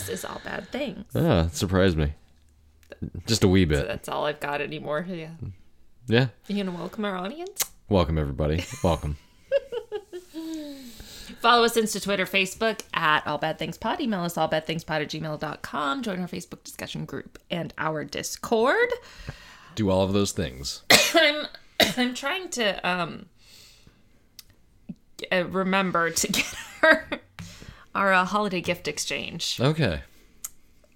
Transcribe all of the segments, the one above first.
this is all bad things. Ah, it surprised me. Just a wee bit. That's all I've got anymore. Yeah. Yeah. You gonna welcome our audience? Welcome, everybody. Welcome. Follow us Insta, Twitter, Facebook at All Bad Things Pod. Email us allbadthingspod at gmail.com. Join our Facebook discussion group and our Discord. Do all of those things. I'm I'm trying to um uh, remember to get our our uh, holiday gift exchange Okay.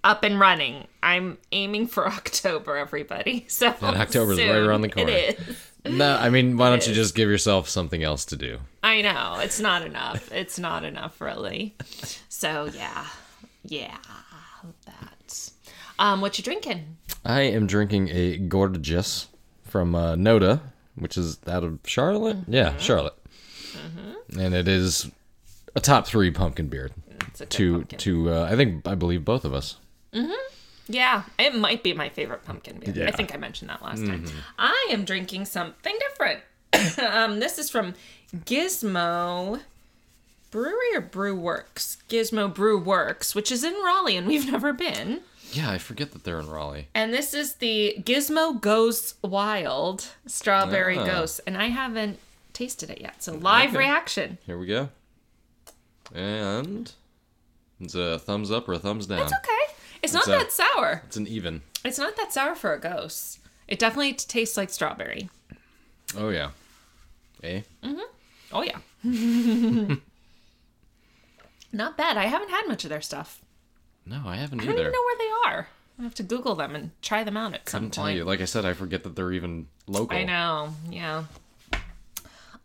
up and running. I'm aiming for October, everybody. So And October's right around the corner. It is. No, I mean, why don't you just give yourself something else to do? I know it's not enough. It's not enough, really. So yeah, yeah, that. Um, what you drinking? I am drinking a Gordgeous from uh, Noda, which is out of Charlotte. Yeah, Charlotte. And it is a top three pumpkin beer. It's a To pumpkin. to uh, I think I believe both of us. Yeah, it might be my favorite pumpkin beer. I Yeah. Mm-hmm. think I mentioned that last time. I am drinking something different. um, this is from Gizmo Brewery or Brew Works. Gizmo Brew Works, which is in Raleigh, and we've never been. Yeah, I forget that they're in Raleigh. And this is the Gizmo Goes Wild Strawberry Ah. Gose, and I haven't tasted it yet. So live Okay. reaction. Here we go. And it's a thumbs up or a thumbs down. It's okay. It's not a- that sour. It's an even. It's not that sour for a gose. It definitely t- tastes like strawberry. Oh yeah. Eh? Mm-hmm. Oh yeah. Not bad. I haven't had much of their stuff. No, I haven't either. I don't either. even know where they are. I have to Google them and try them out at some Couldn't tell point. you. Like I said, I forget that they're even local. I know. Yeah.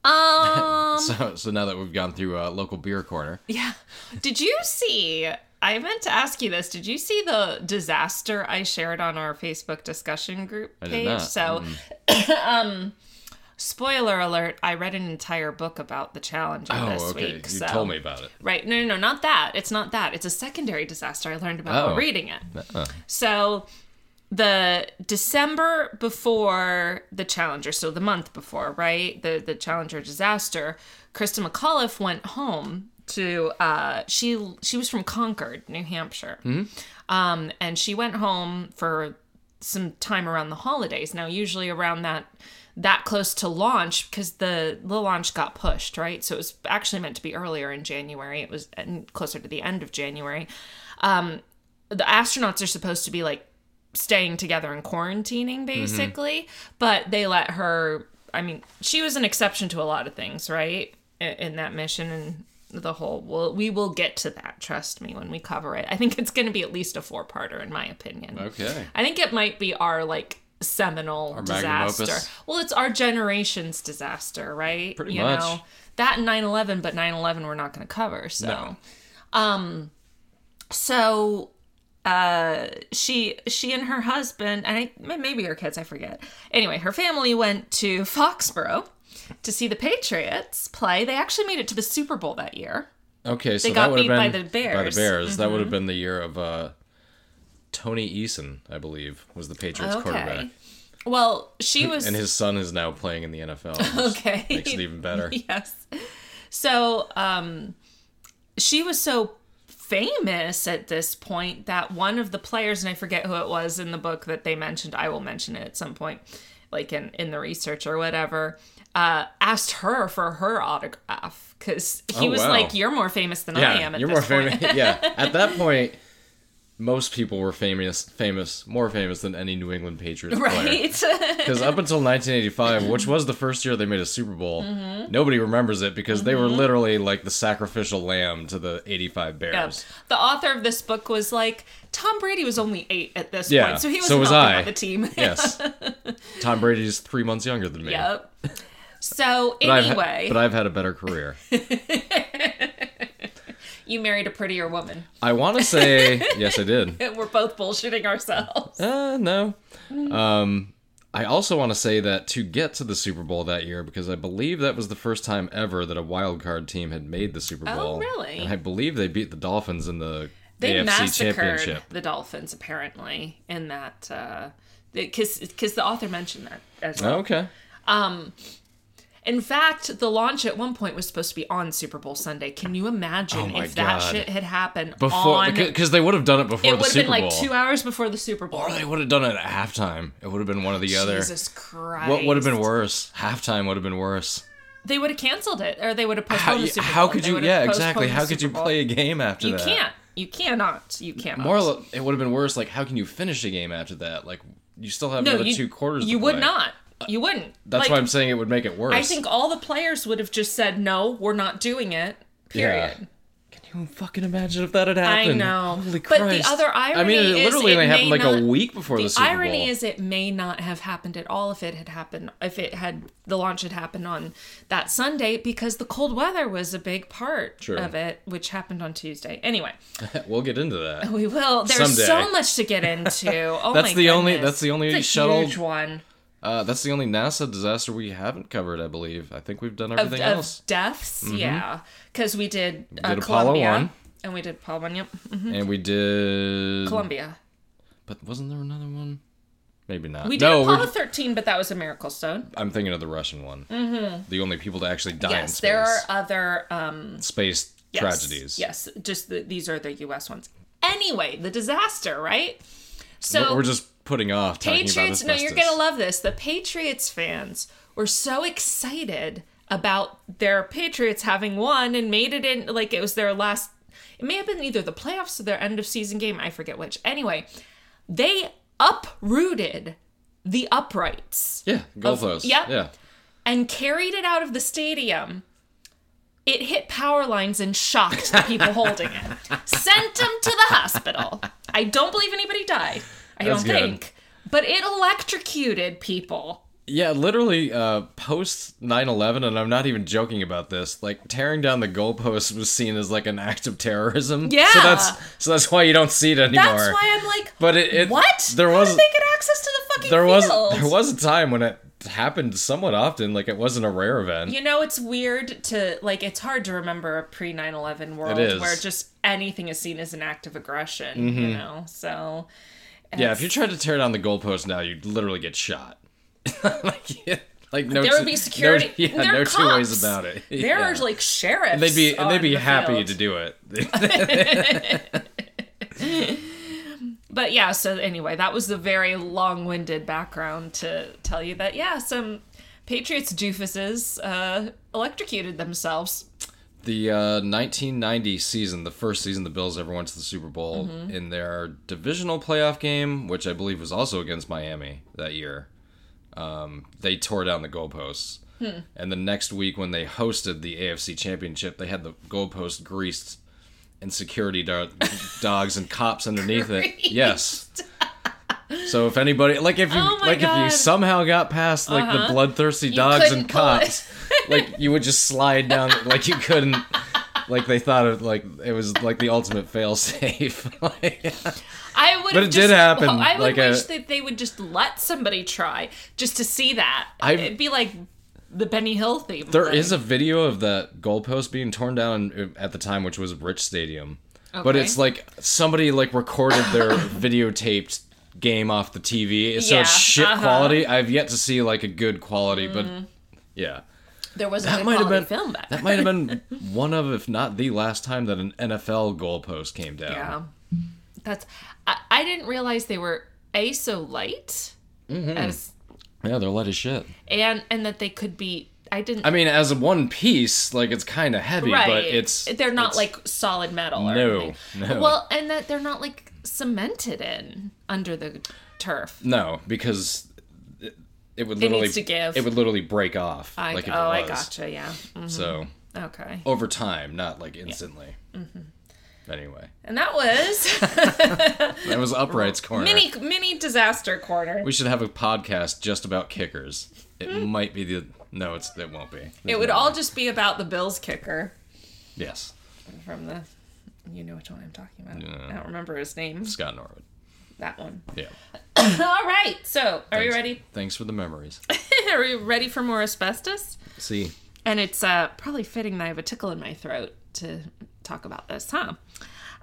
Um. So, so now that we've gone through uh, local beer corner, yeah. Did you see? I meant to ask you this. Did you see the disaster I shared on our Facebook discussion group page? So, um, spoiler alert: I read an entire book about the challenge oh, this okay, week. you so. told me about it. Right. No, no, no, not that. It's not that. It's a secondary disaster I learned about while Oh. reading it. Uh, So, the December before the Challenger, so the month before, right? The the Challenger disaster, Christa McAuliffe went home to uh she she was from Concord, New Hampshire. Um and she went home for some time around the holidays. Now, usually around that that close to launch because the the launch got pushed, right? So it was actually meant to be earlier in January. It was closer to the end of January. Um, the astronauts are supposed to be like staying together and quarantining basically, but they let her. I mean, she was an exception to a lot of things, right? In, in that mission and the whole. Well, we will get to that. Trust me when we cover it. I think it's going to be at least a four parter, in my opinion. okay. I think it might be our like seminal Our disaster. Well, it's our generation's disaster, right? Pretty you much. know that and 9/11, but 9/11 we're not going to cover. So, No. um, so uh she she and her husband and I maybe her kids I forget. Anyway, her family went to Foxborough to see the Patriots play. They actually made it to the Super Bowl that year. Okay, so got that would have beat by the Bears. Mm-hmm. By the Bears, that would have been the year of uh, Tony Eason, I believe, was the Patriots quarterback, Okay. Well, she was and his son is now playing in the NFL. Okay. makes it even better. yes. So, um, she was so famous at this point that one of the players, and I forget who it was in the book that they mentioned, I will mention it at some point, like in, in the research or whatever, uh, asked her for her autograph because he Oh, was wow. like, You're more famous than I am at you're more point. famous. yeah, at that point, most people were famous, famous, more famous than any New England Patriots player. right? Because up until 1985, which was the first year they made a Super Bowl, Mm-hmm. nobody remembers it because they were literally like the sacrificial lamb to the 85 Bears. The author of this book was like, Tom Brady was only eight at this Yeah, point, so he was so was I. out the team. Yes. Tom Brady's three months younger than me. Yep. So But I've ha- anyway, but I've had a better career. You married a prettier woman. I want to say yes, I did. We're both bullshitting ourselves. Uh, no. Um, I also want to say that to get to the Super Bowl that year, because I believe that was the first time ever that a wild card team had made the Super Bowl. Oh, really? And I believe they beat the Dolphins in the They AFC massacred Championship. the Dolphins apparently in that because because the author mentioned that as well. Oh, okay. In fact, the launch at one point was supposed to be on Super Bowl Sunday. Can you imagine Oh if that shit had happened Before, because they would have done it before it the would have Super been like two hours before the Super Bowl. or they would have done it at halftime. It would have been one or the other. Jesus Christ! What would have been worse? Halftime would have been worse. They would have canceled it, or they would have How, postponed the Super how Bowl. could you? Yeah, exactly. How could you play a game after You that? You can't. You cannot. You cannot. More, it would have been worse. Like, how can you finish a game after that? Like, you still have no, another you, two quarters. You would not. You wouldn't. That's Like, why I'm saying it would make it worse. I think all the players would have just said, "No, we're not doing it." Period. Can you fucking imagine if that had happened? I know. Holy But the Christ. other I mean, irony it is literally it only may happened like not- a week before the, The Super irony is, it may not have happened at all if it had happened if it had the launch had happened on that Sunday because the cold weather was a big part True. of it, which happened on Tuesday. Anyway, we'll get into that. we will. There's Someday. so much to get into. Oh That's my the only- that's the only It's a shuttle- huge one Uh, that's the only NASA disaster we haven't covered, I believe. I think we've done everything of else. deaths. Yeah, because we did, uh, did Apollo 1. and we did Apollo one. Yep, Mhm. And we did. Columbia. But wasn't there another one? Maybe not. We did no, Apollo we're, 13, but that was a miracle stone. I'm thinking of the Russian one. Mm-hmm. The only people to actually die in Yes, space. there are other um, space yes, tragedies. Yes, just the, these are the U.S. ones. Anyway, the disaster, right? So we're just putting off talking Patriots. No, you're gonna love this. The Patriots fans were so excited about their Patriots having won and made it in. Like it was their last. It may have been either the playoffs or their end of season game. I forget which. Anyway, they uprooted the uprights Yeah, goalpost. yep. Yeah. and carried it out of the stadium. It hit power lines and shocked the people holding it. Sent them to the hospital. I don't believe anybody died. I That's don't good. think. But it electrocuted people. Yeah, literally, uh, post 9 11, and I'm not even joking about this, like, tearing down the goalposts was seen as, like, an act of terrorism. Yeah. So that's, so that's why you don't see it anymore. That's why I'm like, But it, it what? There How was did they get access to the fucking there was there was a time when it happened somewhat often, like it wasn't a rare event. You know, it's weird to like. It's hard to remember a pre 9/11 world. Mm-hmm. where just anything is seen as an act of aggression. You know, so yeah, if you tried to tear down the goalpost now, you'd literally get shot. like, yeah, like no, there would be security. No, yeah, They're no two ways about it. There Yeah. are like sheriffs. And they'd be and they'd be the happy field. to do it. But yeah, so anyway, that was the very long-winded background to tell you that yeah, some Patriots doofuses uh, electrocuted themselves. The uh, 1990 season, the first season the Bills ever went to the Super Bowl, Mm-hmm. in their divisional playoff game, which I believe was also against Miami that year, um, they tore down the goalposts. Hmm. And the next week, when they hosted the AFC Championship, they had the goalpost greased and security do- dogs and cops underneath it. Yes. So if anybody like if you Oh like if God. Uh-huh. you somehow got past like the bloodthirsty dogs and cops, like you would just slide down like you couldn't like they thought it like it was like the ultimate fail safe. I would. But it did happen, I would like a- wish that they would just let somebody try just to see that. I've- It'd be like the Benny Hill theme. there thing. is a video of that goalpost being torn down at the time, which was Rich Stadium. Okay. But it's like somebody like recorded their videotaped game off the TV, so Yeah, it's shit uh-huh. quality. I've yet to see like a good quality, but yeah. There was That might have been film back. that might have been one of, if not the last time that an NFL goalpost came down. Yeah, that's. I, I didn't realize they were a so light, Mm-hmm. as Yeah, they're light as shit. and and that they could be. I didn't. I mean, as one piece, like it's kind of heavy, right. but it's they're not it's- like solid metal. No, no. Well, and that they're not like cemented in under the turf. no because it, it would It literally needs to give. it would literally break off. I, like oh, it I gotcha. Yeah. Mhm. So Okay. over time, not like instantly. Mm-hmm. Anyway, And that was that was uprights corner. mini mini disaster corner. We should have a podcast just about kickers. It might be the no, it's it won't be. Hmm. It would all just be about the Bills kicker yes. from the you know which one I'm talking about. Yeah. I don't remember his name. Scott Norwood. That one. Yeah. All right. So, are you Thanks- ready? Thanks for the memories. are you ready for more asbestos? See, And it's uh, probably fitting that I have a tickle in my throat to talk about this, huh?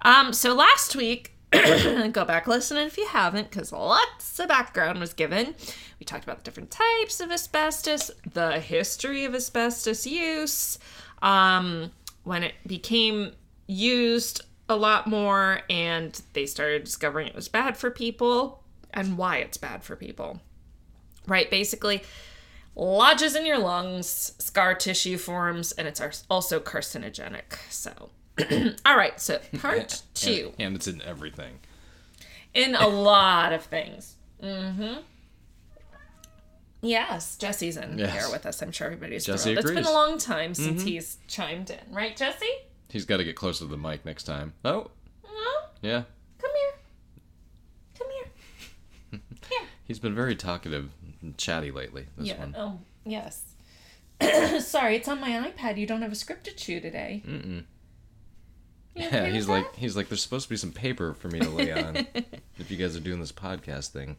Um, so last week, go back listen if you haven't, because lots of background was given. We talked about the different types of asbestos, the history of asbestos use, um, when it became used a lot more, and they started discovering it was bad for people, and why it's bad for people. Right? Basically, lodges in your lungs, scar tissue forms, and it's also carcinogenic. So, all right. So, part two and, and it's in everything. in a lot of things. Mm-hmm. Yes, Jesse's in Yes. here with us. I'm sure everybody's Jesse thrilled. It's been a long time since he's chimed in, right, Jesse? He's got to get closer to the mic next time. Oh, No, yeah. come here. Come here. Here. He's been very talkative and chatty lately. This Yeah. one. Oh, yes. Sorry, it's on my iPad. You don't have a script to chew today. Mm-mm. Yeah, he's like he's like there's supposed to be some paper for me to lay on if you guys are doing this podcast thing.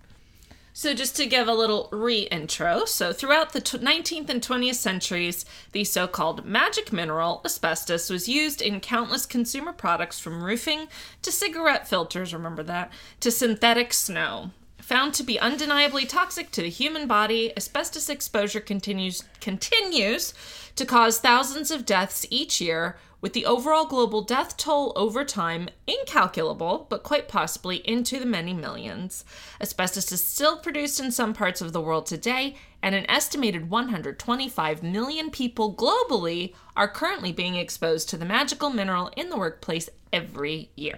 So, just to give a little re intro, so throughout the tw 19th and 20th centuries, the so called magic mineral, asbestos, was used in countless consumer products from roofing to cigarette filters, remember that, to synthetic snow. Found to be undeniably toxic to the human body, asbestos exposure continues, continues to cause thousands of deaths each year, with the overall global death toll over time incalculable, but quite possibly into the many millions. Asbestos is still produced in some parts of the world today, and an estimated 125 million people globally are currently being exposed to the magical mineral in the workplace every year.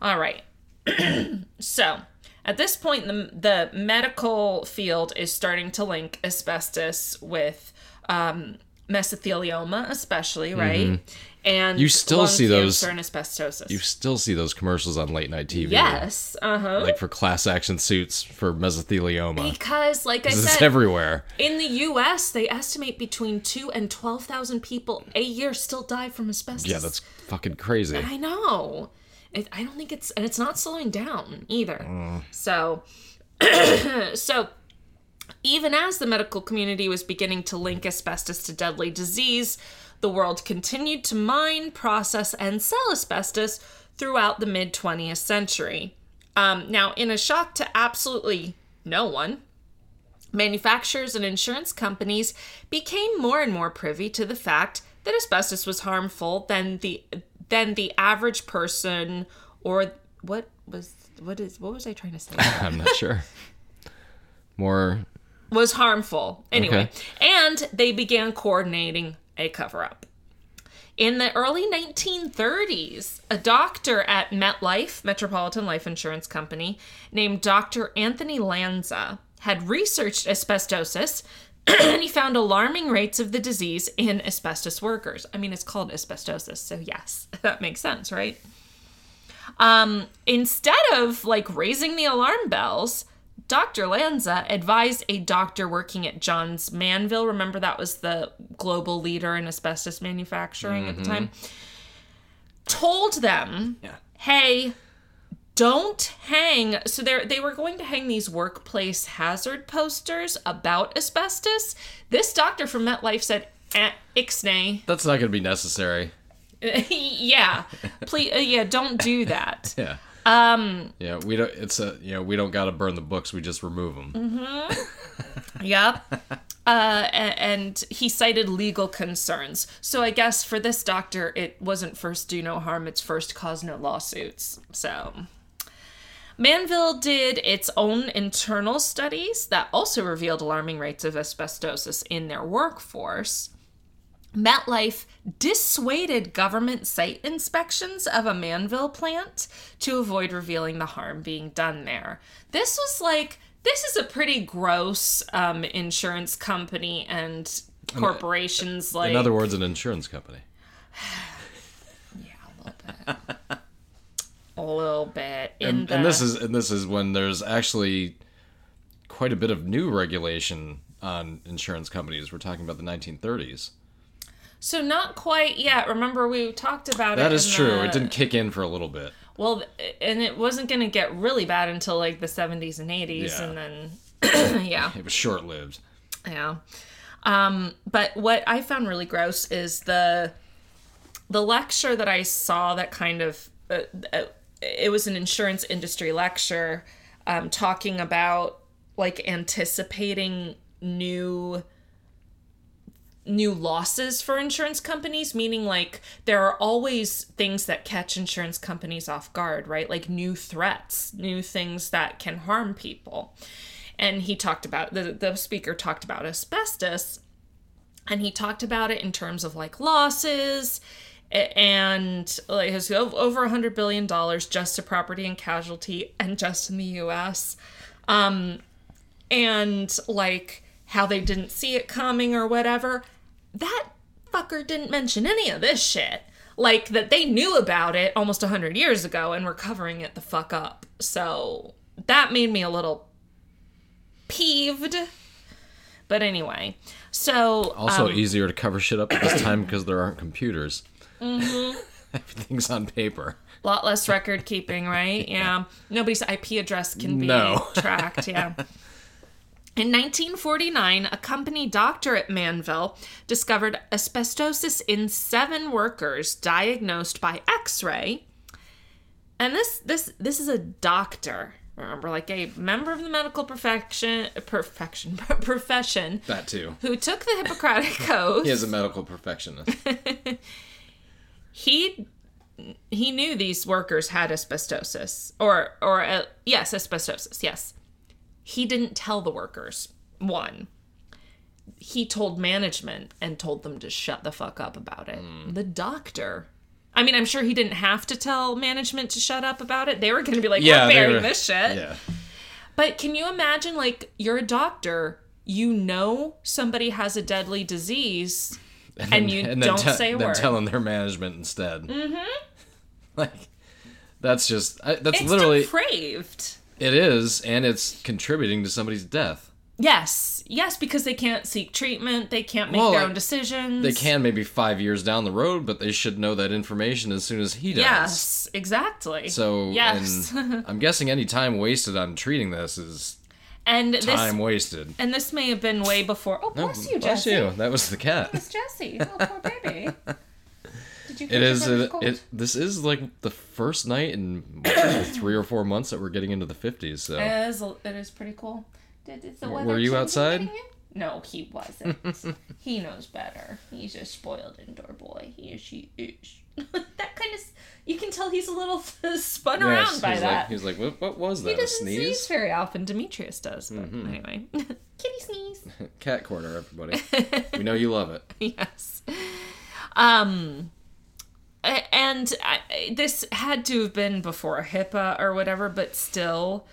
All right. so, at this point, the, the medical field is starting to link asbestos with um, mesothelioma, especially, right? And Mm-hmm. You still see those- and asbestosis. You still see those commercials on late night TV. yes, uh huh. Like for class action suits for mesothelioma. because, like I It's said, everywhere. in the U.S., they estimate between two and twelve thousand people a year still die from asbestos. Yeah, that's fucking crazy. I know. It, I don't think it's and it's not slowing down either. So, so even as the medical community was beginning to link asbestos to deadly disease, the world continued to mine, process, and sell asbestos throughout the mid 20th century. Um, now, in a shock to absolutely no one, manufacturers and insurance companies became more and more privy to the fact that asbestos was harmful than the than the average person or what was what is what was I trying to say? I'm not sure. More was harmful. Anyway, Okay. and they began coordinating a cover up. In the early 1930s, a doctor at MetLife, Metropolitan Life Insurance Company, named Dr. Anthony Lanza, had researched asbestosis and he found alarming rates of the disease in asbestos workers. I mean, it's called asbestosis, so yes, that makes sense, right? Um, instead of like raising the alarm bells, Dr. Lanza advised a doctor working at Johns Manville. Remember, that was the global leader in asbestos manufacturing at the time. Told them, Yeah. hey, don't hang. So they they were going to hang these workplace hazard posters about asbestos. This doctor from MetLife said, eh, ixnay. That's not going to be necessary. yeah, please, uh, yeah, don't do that. Yeah. Um. Yeah, we don't. It's a. You know, we don't got to burn the books. We just remove them. Mm-hmm. Yep. Uh, and he cited legal concerns. So I guess for this doctor, it wasn't first do no harm, it's first cause no lawsuits. So. Manville did its own internal studies that also revealed alarming rates of asbestosis in their workforce. MetLife dissuaded government site inspections of a Manville plant to avoid revealing the harm being done there. This was like, this is a pretty gross um, insurance company and corporations like. In other words, an insurance company. yeah, a little bit. A little bit. In And, the, and this is and this is when there's actually quite a bit of new regulation on insurance companies. We're talking about the 1930s. So not quite yet. Remember we talked about it. That is true. the- It didn't kick in for a little bit. Well, and it wasn't going to get really bad until like the 70s and 80s, Yeah. and then yeah, It was short lived. yeah. Um, but what I found really gross is the the lecture that I saw that kind of uh, uh, it was an insurance industry lecture um, talking about like anticipating new new losses for insurance companies meaning like there are always things that catch insurance companies off guard right? Like new threats new things that can harm people. And he talked about the, the speaker talked about asbestos and he talked about it in terms of like losses and like was over a hundred billion dollars just to property and casualty and just in the us um and like how they didn't see it coming or whatever that fucker didn't mention any of this shit. Like that they knew about it almost a 100 years ago and were covering it the fuck up. So that made me a little peeved. But anyway so Also um, easier to cover shit up at this time because there aren't computers. Mm-hmm. Everything's on paper. a lot less record keeping, right? Yeah. Nobody's IP address can be No. tracked. Yeah. In 1949, a company doctor at Manville discovered asbestosis in seven workers diagnosed by X-ray. And this this this is a doctor. Remember, like a member of the medical profession, perfection, profession, That too. who took the Hippocratic Oath. He is a medical perfectionist. He he knew these workers had asbestosis or or uh, yes asbestosis yes. He didn't tell the workers one. He told management and told them to shut the fuck up about it. The doctor. I mean i'm sure he didn't have to tell management to shut up about it. They were going to be like yeah, we're burying this shit. Yeah. but can you imagine, like, you're a doctor, you know somebody has a deadly disease, and, you then don't te- say a then word. telling their management instead. Mm-hmm. Like, that's just I, that's it's literally depraved. it is, and it's contributing to somebody's death. Yes, yes, because they can't seek treatment, they can't make Well, their own decisions. They can maybe five years down the road, but they should know that information as soon as he does. Yes, exactly. So, yes, and I'm guessing any time wasted on treating this is and this time wasted. and this may have been way before. Oh, bless you, Bless Jesse. you. That was the cat. It was Jesse. Oh, poor baby. Did you? It is. Uh, it, it, this is like the first night in three or four months that we're getting into the 50s. So It is, it is pretty cool. Did, is the Were you outside? No, he wasn't. he knows better. He's a spoiled indoor boy. He is, she is. that kind of, you can tell he's a little spun Yes, around by he's that. Like, he's like, what, what was that? he doesn't sneeze sneeze? Mm-hmm. very often. Demetrius does, but anyway. Kitty sneeze. Cat corner, everybody. we know you love it. yes. Um, and I, this had to have been before HIPAA or whatever, but still,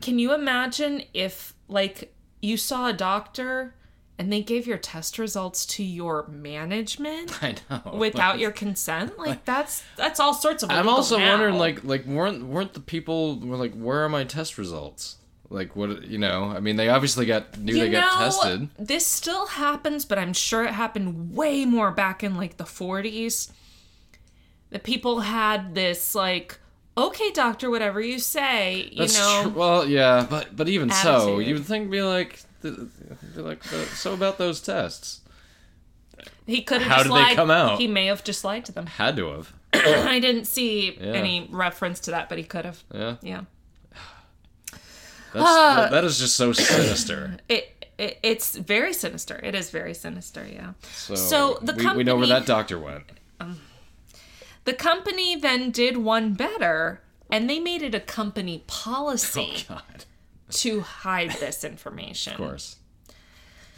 can you imagine if, like, you saw a doctor and they gave your test results to your management I know. without your consent? Like, that's that's all sorts of. I'm also now. wondering, like, like weren't weren't the people were like, where are my test results? Like, what you know? I mean, they obviously got knew they got tested. This still happens, but I'm sure it happened way more back in like the 40s. That people had this like, okay, doctor, whatever you say, you That's know. tr- well, yeah, but but even so, you would think be like, be like, uh, so about those tests He could have How just did they lied. come out? He may have just lied to them. had to have. I didn't see Yeah. any reference to that, but he could have. Yeah, Yeah. that's Ah. that, that is just so sinister. It, it it's very sinister. It is very sinister, yeah. So, So, the we, we know where that doctor went. The company then did one better and they made it a company policy oh, God, to hide this information. of course.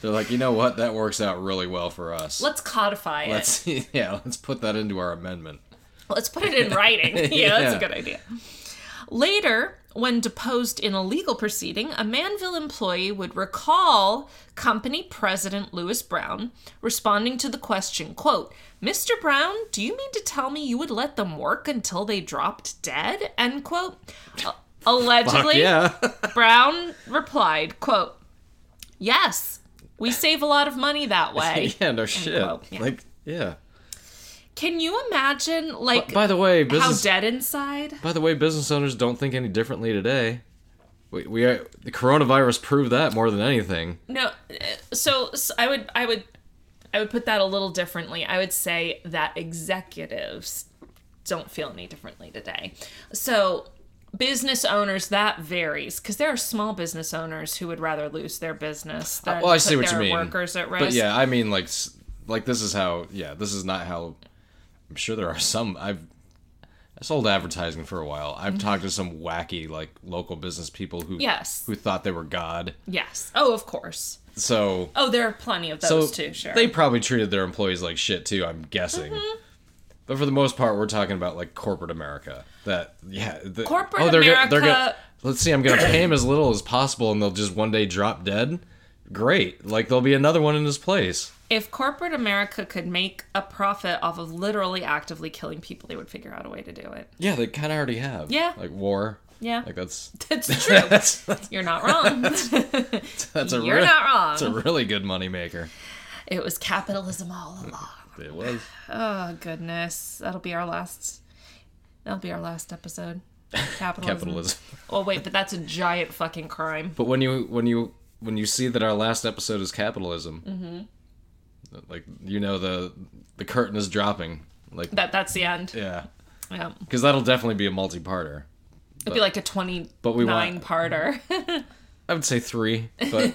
They're like, you know what? That works out really well for us. Let's codify it. Let's yeah, let's put that into our amendment. Let's put it in writing. yeah, that's a good idea. Later, when deposed in a legal proceeding, a Manville employee would recall company president Lewis Brown responding to the question, quote, Mr. Brown, do you mean to tell me you would let them work until they dropped dead? End quote. Allegedly, yeah. Brown replied, quote, Yes, we save a lot of money that way. yeah, no shit. quote, yeah. Like Yeah. Can you imagine, like, By the way, how business. dead inside? By the way, business owners don't think any differently today. We, we are, the coronavirus proved that more than anything. No, uh, so, so I would, I would, I would put that a little differently. I would say that executives don't feel any differently today. So business owners that varies because there are small business owners who would rather lose their business than well, I see what you mean. workers at risk. But yeah, I mean, like, like this is how. Yeah, this is not how. I'm sure there are some. I've I sold advertising for a while. I've talked to some wacky like local business people who Mm-hmm. Yes. who thought they were god. Yes. Oh, of course. So Oh, there are plenty of so those too. Sure. they probably treated their employees like shit too. I'm guessing. Mm-hmm. But for the most part, we're talking about like corporate America. That yeah, the, Corporate oh, they're gonna- they're America- let's see, I'm gonna pay him as little as possible, and they'll just one day drop dead. Great, like there'll be another one in his place. if corporate America could make a profit off of literally actively killing people, they would figure out a way to do it. Yeah, they kind of already have. Yeah. like war. Yeah. Like that's That's true. that's that's, You're not wrong. that's a You're real- not wrong. It's a really good moneymaker. it was capitalism all along. It was. Oh goodness, that'll be our last. That'll be our last episode. Capitalism. Capitalism. Oh wait, but that's a giant fucking crime. But when you when you when you see that our last episode is capitalism, Mm-hmm. like you know the the curtain is dropping. Like That that's the end. yeah, Yeah, because that'll definitely be a multi-parter. it'd be like a twenty But we want- nine parter. I would say three, but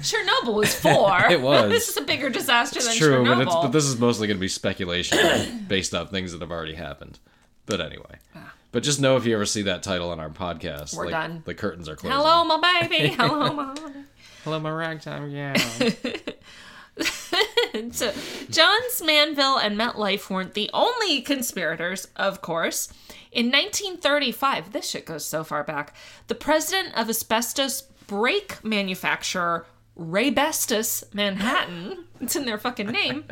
Chernobyl was four. It was. this is a bigger disaster than it's true. Chernobyl. But it's but this is mostly going to be speculation based on things that have already happened. But anyway, but just know if you ever see that title on our podcast, We're like, done. The curtains are closing. Hello, my baby. Hello, my. hello, my ragtime gal. so, Johns Manville and MetLife weren't the only conspirators, of course. In 1935, this shit goes so far back, the president of asbestos brake manufacturer Raybestos Manhattan, it's in their fucking name,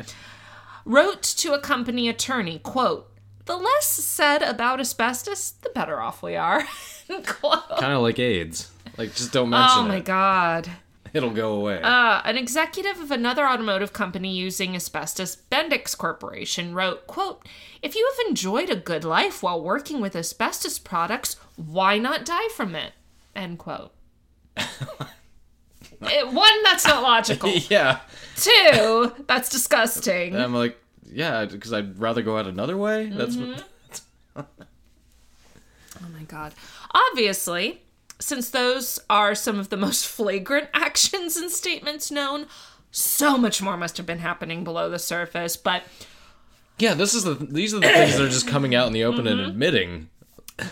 wrote to a company attorney, quote, the less said about asbestos, the better off we are. Kind of like AIDS. Like just don't mention it. Oh my it. god. It'll go away. Uh, an executive of another automotive company using asbestos, Bendix Corporation, wrote, quote, If you have enjoyed a good life while working with asbestos products, why not die from it? End quote. It- one, that's not logical. yeah. Two, that's disgusting. I'm like, yeah, because I'd rather go out another way. That's Mm-hmm. what. Oh my god. Obviously, since those are some of the most flagrant actions and statements known, so much more must have been happening below the surface, but Yeah, this is the. These are the things that are just coming out in the open Mm-hmm. and admitting.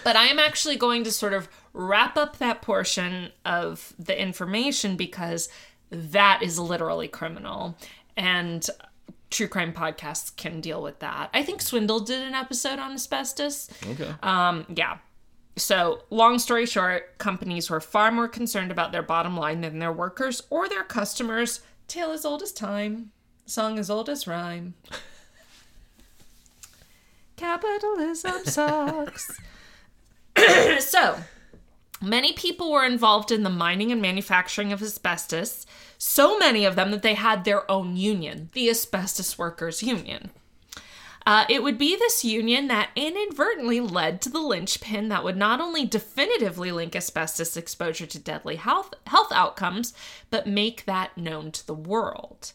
But I am actually going to sort of wrap up that portion of the information because that is literally criminal. And true crime podcasts can deal with that. I think Swindle did an episode on asbestos. Okay. Um, yeah. So, long story short, companies were far more concerned about their bottom line than their workers or their customers. Tale as old as time, song as old as rhyme. Capitalism sucks. so, many people were involved in the mining and manufacturing of asbestos, so many of them that they had their own union, the Asbestos Workers Union. Uh, it would be this union that inadvertently led to the linchpin that would not only definitively link asbestos exposure to deadly health, health outcomes, but make that known to the world.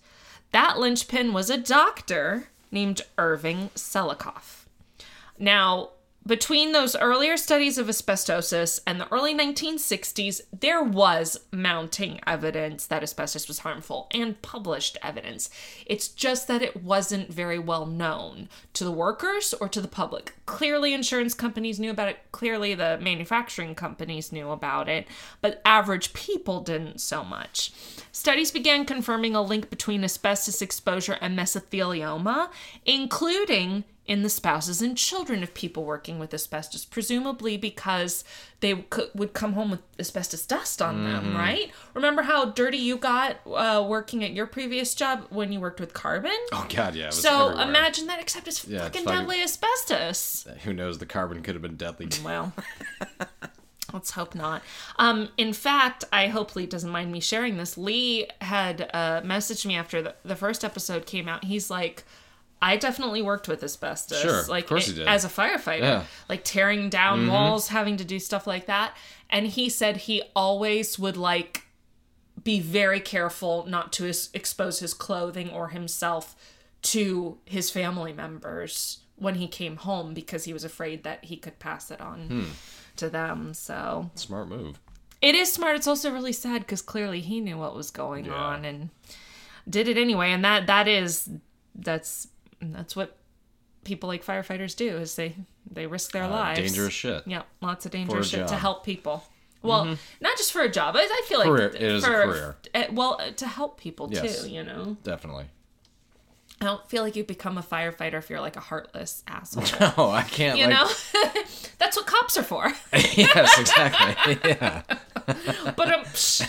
That linchpin was a doctor named Irving Selikoff. Now, between those earlier studies of asbestosis and the early 1960s, there was mounting evidence that asbestos was harmful and published evidence. It's just that it wasn't very well known to the workers or to the public. Clearly, insurance companies knew about it, clearly, the manufacturing companies knew about it, but average people didn't so much. Studies began confirming a link between asbestos exposure and mesothelioma, including in the spouses and children of people working with asbestos, presumably because they would come home with asbestos dust on them, right? Remember how dirty you got uh, working at your previous job when you worked with carbon? oh God, yeah. It was so everywhere. imagine that, except it's Yeah, it's fucking fucking- deadly asbestos. Who knows? The carbon could have been deadly. too. Well, Let's hope not. Um, in fact, I hope Lee doesn't mind me sharing this. Lee had uh, messaged me after the, the first episode came out. He's like, I definitely worked with asbestos. Sure, of like course he it- did. as a firefighter, Yeah. Mm-hmm. like tearing down walls, having to do stuff like that. And he said he always would like be very careful not to expose his clothing or himself to his family members when he came home because he was afraid that he could pass it on Hmm. to them. So Smart move. it is smart. It's also really sad because clearly he knew what was going Yeah. on and did it anyway. And that that is that's that's what people like firefighters do is they they risk their lives. Uh, Dangerous shit. Yeah, lots of dangerous shit to job. Mm-hmm. help people. Well, not just for a job. I, I feel like Career- it is a career. uh, well, uh, to help people Yes. too. You know, Definitely. I don't feel like you become a firefighter if you're like a heartless asshole. Oh, I can't. You like, know, that's what cops are for. yes, exactly. yeah. But um, psh.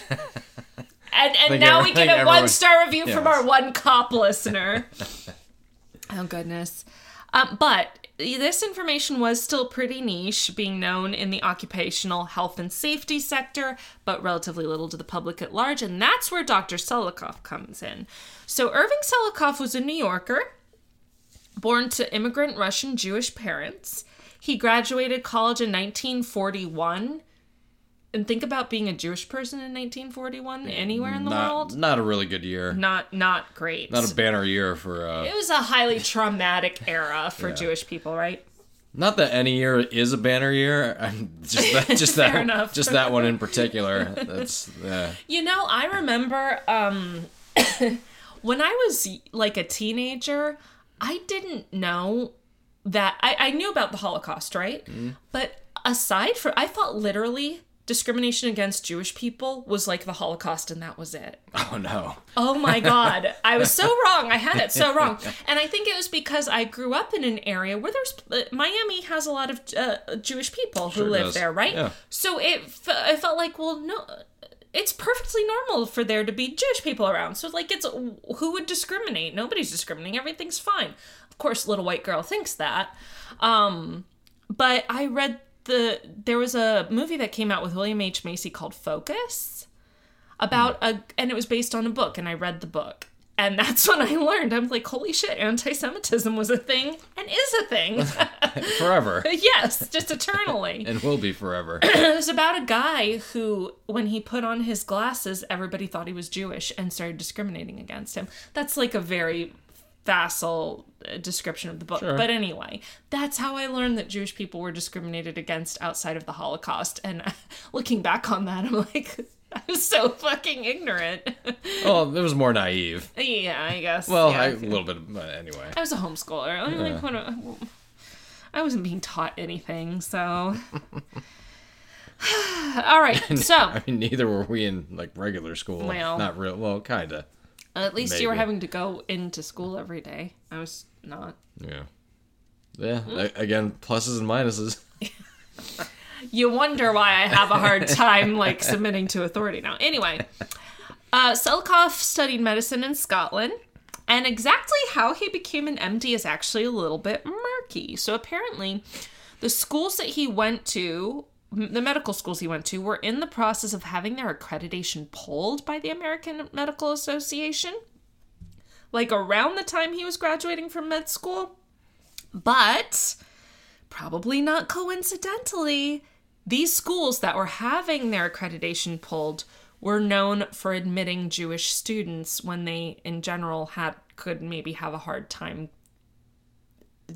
and and now we get a one star review from our one cop listener. Oh goodness. Um, but this information was still pretty niche, being known in the occupational health and safety sector, but relatively little to the public at large, and that's where Dr. Selikoff comes in. So Irving Selikoff was a New Yorker, born to immigrant Russian Jewish parents. He graduated college in 1941. And think about being a Jewish person in 1941 anywhere in the Not, world. not a really good year. Not not great. Not a banner year for. uh it was a highly traumatic era for Yeah. Jewish people, right? Not that any year is a banner year. I'm just that. Just Fair that. enough. Just that one in particular. That's. Yeah. You know, I remember um when I was like a teenager, I didn't know that I, I knew about the Holocaust, right? But aside from I thought literally discrimination against Jewish people was like the Holocaust and that was it. Oh no. Oh my God. I was so wrong. I had it so wrong. And I think it was because I grew up in an area where there's uh, Miami has a lot of uh, Jewish people who Sure live does. there, right? Yeah. So it, it felt like, well, no, it's perfectly normal for there to be Jewish people around. So, like, it's who would discriminate? Nobody's discriminating. Everything's fine. Of course, little white girl thinks that. Um, but I read the, there was a movie that came out with William H. Macy called Focus about a and it was based on a book and I read the book. And that's when I learned. I'm like, holy shit, anti-Semitism was a thing and is a thing. Forever. yes, just eternally. and will be forever. it was about a guy who, when he put on his glasses, everybody thought he was Jewish and started discriminating against him. That's like a very facile uh, description of the book. Sure. But anyway, that's how I learned that Jewish people were discriminated against outside of the Holocaust. And looking back on that, I'm like, I was so fucking ignorant. Oh, it was more naive. yeah, I guess. Well, yeah. I, a little bit. But anyway. I was a homeschooler. I, like, what a- I wasn't being taught anything, so. All right, so I mean, neither were we in like regular school. Well. not real. Well, kinda. At least you were having to go into school every day. I was not. Yeah. Yeah. a- Again, pluses and minuses. You wonder why I have a hard time like submitting to authority now. Anyway, uh, Selikoff studied medicine in Scotland, and exactly how he became an MD is actually a little bit murky. So apparently, the schools that he went to, the medical schools he went to, were in the process of having their accreditation pulled by the American Medical Association. Like around the time he was graduating from med school. But probably not coincidentally, these schools that were having their accreditation pulled were known for admitting Jewish students when they in general had could maybe have a hard time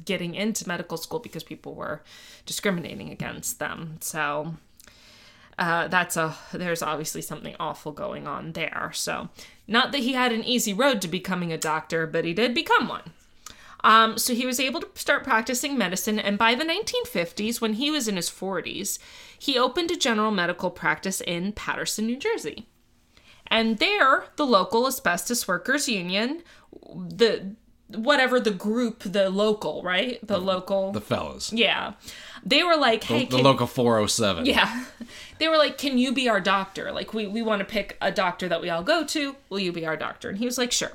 getting into medical school because people were discriminating against them. So uh, that's a there's obviously something awful going on there. So not that he had an easy road to becoming a doctor, but he did become one. Um, so he was able to start practicing medicine, and by the 1950s, when he was in his 40s, he opened a general medical practice in Paterson, New Jersey. And there, the local asbestos workers union, the whatever the group, the local, right? The local, The fellas. yeah, they were like, The, "Hey, the can- local 407. yeah. They were like, Can you be our doctor? Like, we, we want to pick a doctor that we all go to. Will you be our doctor? And he was like, Sure.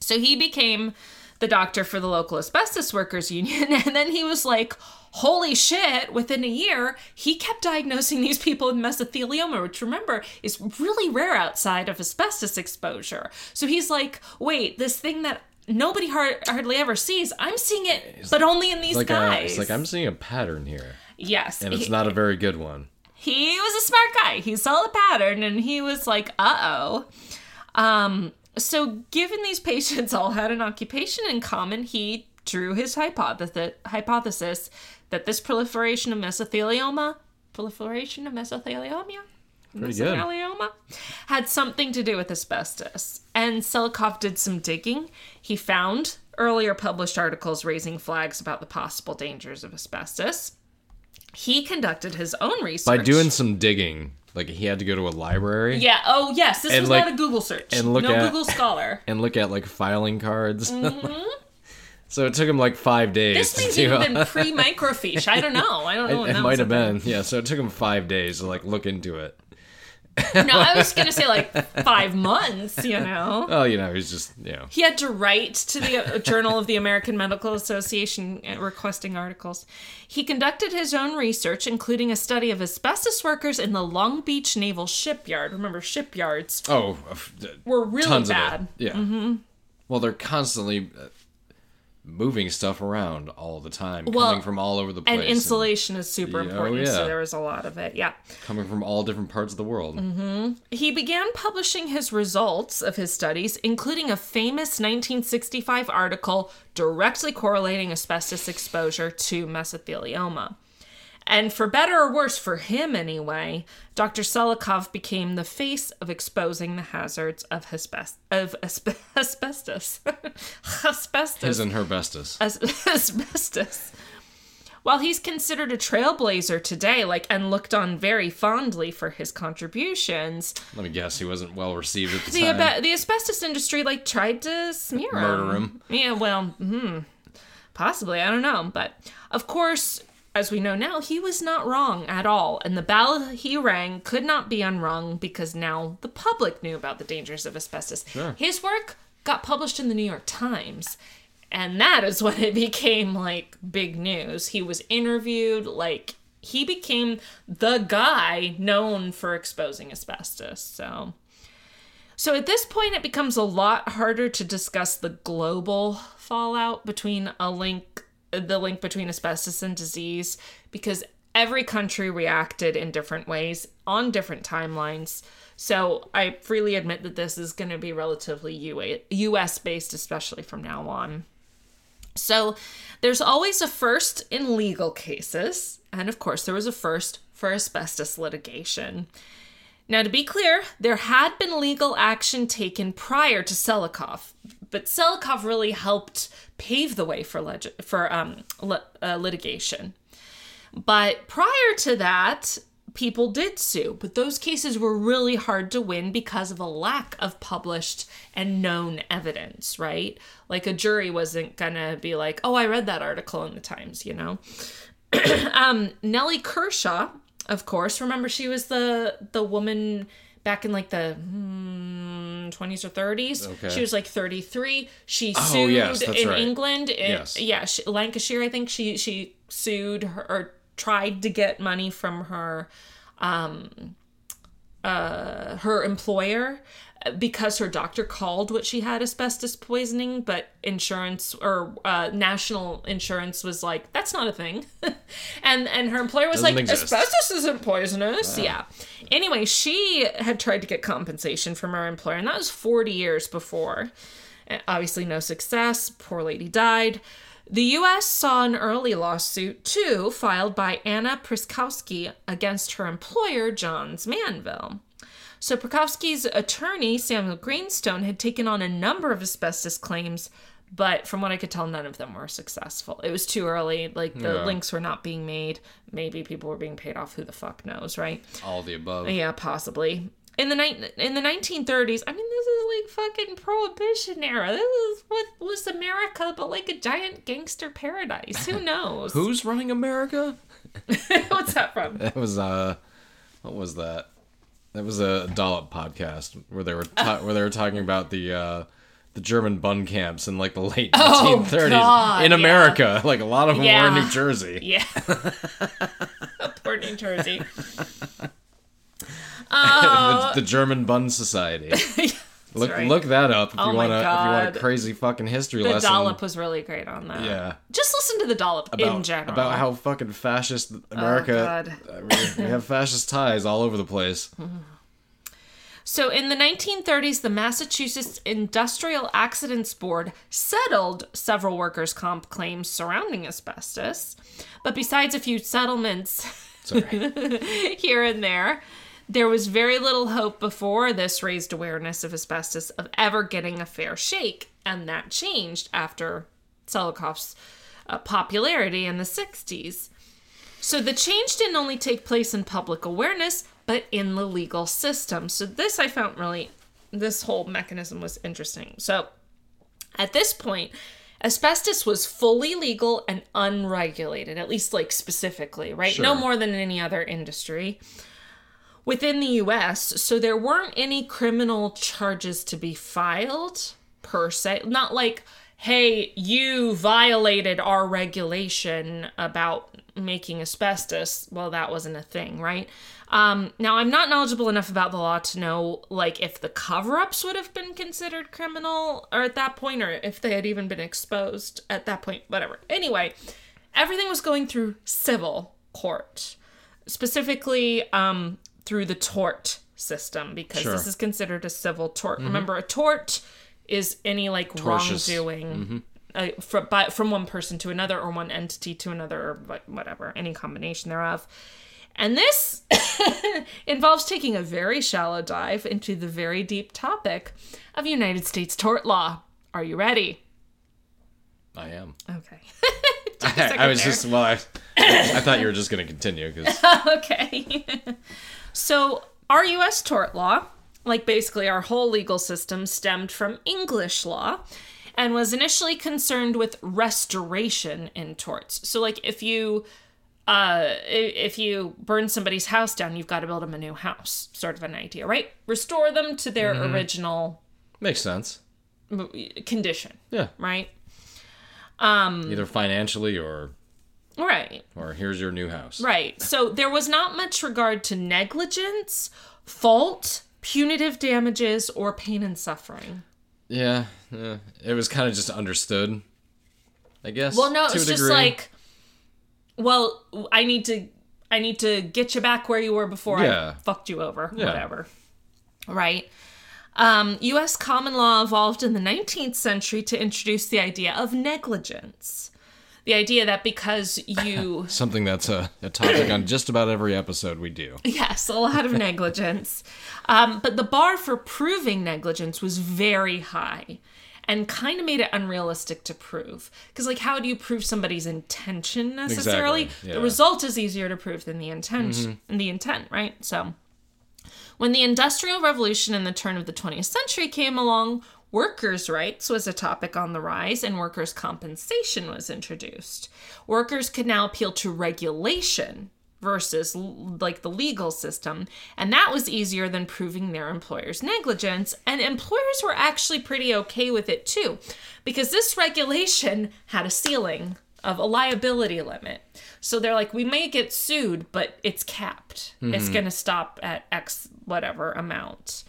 So he became the doctor for the local asbestos workers union. And then he was like, holy shit, within a year, he kept diagnosing these people with mesothelioma, which remember is really rare outside of asbestos exposure. So he's like, wait, this thing that nobody hard, hardly ever sees, I'm seeing it, but only in these Like a, guys. it's like I'm seeing a pattern here, yes. and it's he- not a very good one. he was a smart guy. He saw the pattern and he was like, uh oh. Um, so, given these patients all had an occupation in common, he drew his hypothesis, hypothesis that this proliferation of mesothelioma, proliferation of mesothelioma, Pretty good. mesothelioma, had something to do with asbestos. And Selikoff did some digging. He found earlier published articles raising flags about the possible dangers of asbestos. He conducted his own research. By doing some digging, like he had to go to a library Yeah. Oh, yes. This was like- not a Google search. and look no at- Google Scholar. and look at like filing cards. so it took him like five days. Mm-hmm. This do even been pre-microfiche. I don't know. I don't know. It, that might have been, yeah. So it took him five days to like look into it. No, I was gonna say like five months. You know. Oh, you know, he's just, you know, He had to write to the uh, Journal of the American Medical Association uh, requesting articles. He conducted his own research, including a study of asbestos workers in the Long Beach Naval Shipyard. Remember, shipyards oh, uh, were really bad. Yeah. Well, they're constantly uh, moving stuff around all the time, Well, coming from all over the place, And insulation is super Yeah, oh, important, so there was a lot of it. Yeah. coming from all different parts of the world. Mm-hmm. He began publishing his results of his studies, including a famous 1965 article directly correlating asbestos exposure to mesothelioma. And for better or worse, for him anyway, Dr. Selikoff became the face of exposing the hazards of, asbest- of asbe- asbestos. asbestos His and her bestest. as- asbestos. While he's considered a trailblazer today, like and looked on very fondly for his contributions, Let me guess, he wasn't well received at the, the time. abe- the asbestos industry like tried to smear him. Murder him. Yeah, well, hmm, possibly I don't know, but of course, as we know now, he was not wrong at all, and the bell he rang could not be unrung because now the public knew about the dangers of asbestos. Sure. His work got published in the New York Times. And that is when it became like big news. He was interviewed, like he became the guy known for exposing asbestos. So so at this point it becomes a lot harder to discuss the global fallout between a link the link between asbestos and disease because every country reacted in different ways on different timelines. So I freely admit that this is going to be relatively US based especially from now on. So there's always a first in legal cases, and of course, there was a first for asbestos litigation. Now, to be clear, there had been legal action taken prior to Selikoff, but Selikoff really helped pave the way for leg- for um, li- uh, litigation. But prior to that, people did sue, but those cases were really hard to win because of a lack of published and known evidence, right? Like a jury wasn't gonna be like, oh, I read that article in the Times, you know? um, Nellie Kershaw, of course, remember she was the the woman back in like the hmm, 20s or 30s. Okay. She was like 33. She Oh, sued yes, that's in right. England. in- Yes. Yeah, she, Lancashire, I think she she sued her or tried to get money from her um uh her employer because her doctor called what she had asbestos poisoning but insurance or uh, national insurance was like that's not a thing. And and her employer was Doesn't like exist. asbestos isn't poisonous. Yeah. Anyway she had tried to get compensation from her employer and that was 40 years before. Uh, obviously no success. Poor lady died the US saw an early lawsuit too filed by Anna Pirskowski against her employer Johns Manville. So Pirskowski's attorney, Samuel Greenstone, had taken on a number of asbestos claims, but from what I could tell, none of them were successful. It was too early. Like the Yeah. links were not being made. Maybe people were being paid off. Who the fuck knows, right? all the above. Yeah, possibly. In the ni- in the 1930s, I mean, this is like fucking prohibition era. This is what was America, but like a giant gangster paradise. Who knows? Who's running America? What's that from? That was uh, what was that? That was a Dollop podcast where they were ta- where they were talking about the uh, the German Bund camps in like the late Oh, 1930s God, in yeah. America. Like a lot of them were in New Jersey. Yeah. Poor New Jersey. The, uh, the German Bund Society. look right. look that up if Oh you want if you want a crazy fucking history The lesson. The dollop was really great on that. Yeah. Just listen to the dollop about, in general. about how fucking fascist oh, America. God. I mean, we have fascist ties all over the place. So in the 1930s, the Massachusetts Industrial Accidents Board settled several workers' comp claims surrounding asbestos. But besides a few settlements here and there, there was very little hope before this raised awareness of asbestos of ever getting a fair shake. And that changed after Selikoff's uh, popularity in the 60s. So the change didn't only take place in public awareness, but in the legal system. So this I found really, this whole mechanism was interesting. So at this point, asbestos was fully legal and unregulated, at least like specifically, right? No more than any other industry within the US. So there weren't any criminal charges to be filed per se. Not like, hey, you violated our regulation about making asbestos. Well, that wasn't a thing, right? Um, now, I'm not knowledgeable enough about the law to know, like, if the cover ups would have been considered criminal or at that point, or if they had even been exposed at that point, whatever. Anyway, everything was going through civil court specifically um, through the tort system because Sure. this is considered a civil tort. Remember, a tort is any like Tortious. wrongdoing uh, from by, from one person to another or one entity to another or whatever, any combination thereof. And this involves taking a very shallow dive into the very deep topic of United States tort law. Are you ready? I am. Okay. I, I was just well. I, I thought you were just gonna continue because okay. So, our US tort law, like basically our whole legal system, stemmed from English law and was initially concerned with restoration in torts. So, like if you uh if you burn somebody's house down, you've got to build them a new house, sort of an idea, right? Restore them to their original makes sense. condition, Yeah, right? Um, either financially or Right. or here's your new house. Right. So there was not much regard to negligence, fault, punitive damages, or pain and suffering. Yeah, yeah. It was kind of just understood. I guess. Well, no, it's just like, well, I need to, I need to get you back where you were before I fucked you over, Yeah. whatever. Right. Um, U.S. common law evolved in the 19th century to introduce the idea of negligence. The idea that because you something that's a, a topic on just about every episode we do. Yes, a lot of negligence. Um, but the bar for proving negligence was very high and kind of made it unrealistic to prove. Because, like, how do you prove somebody's intention necessarily? Exactly, The result is easier to prove than the intent, the intent, right? So, when the Industrial Revolution in the turn of the 20th century came along, workers' rights was a topic on the rise and workers' compensation was introduced. Workers could now appeal to regulation versus like the legal system, and that was easier than proving their employer's negligence, and employers were actually pretty okay with it too, because this regulation had a ceiling of a liability limit. So they're like, we may get sued, but it's capped. It's mm-hmm. going to stop at X whatever amount.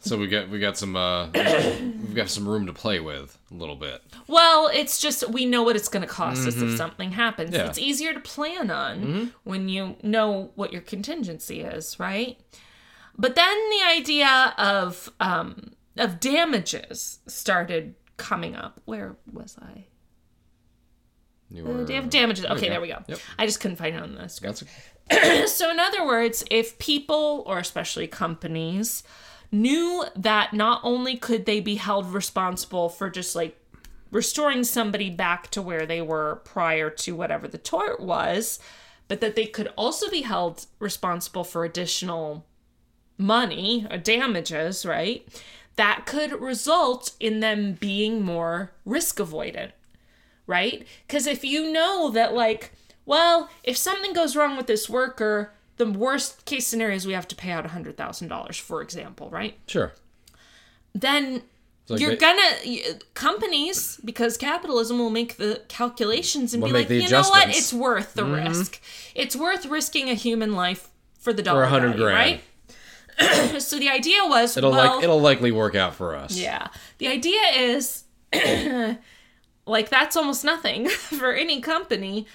So we got we got some uh we've got some room to play with a little bit. Well, it's just we know what it's going to cost us if something happens. Yeah. It's easier to plan on when you know what your contingency is, right? But then the idea of um, of damages started coming up. Where was I? You Uh, were, They have damages. Okay, go. there we go. Yep. I just couldn't find it on the script. So, in other words, if people, or especially companies, knew that not only could they be held responsible for just like restoring somebody back to where they were prior to whatever the tort was, but that they could also be held responsible for additional money or damages, right? That could result in them being more risk avoidant right? Because if you know that, like, well, if something goes wrong with this worker, the worst case scenario is we have to pay out $100,000, for example, right? sure. Then like you're they- gonna companies because capitalism will make the calculations and Will be like, you know what. Mm-hmm. it's worth the risk. It's worth risking a human life for the dollar a hundred grand. right? so the idea was, It'll well, like it'll likely work out for us. yeah. The idea is like that's almost nothing for any company.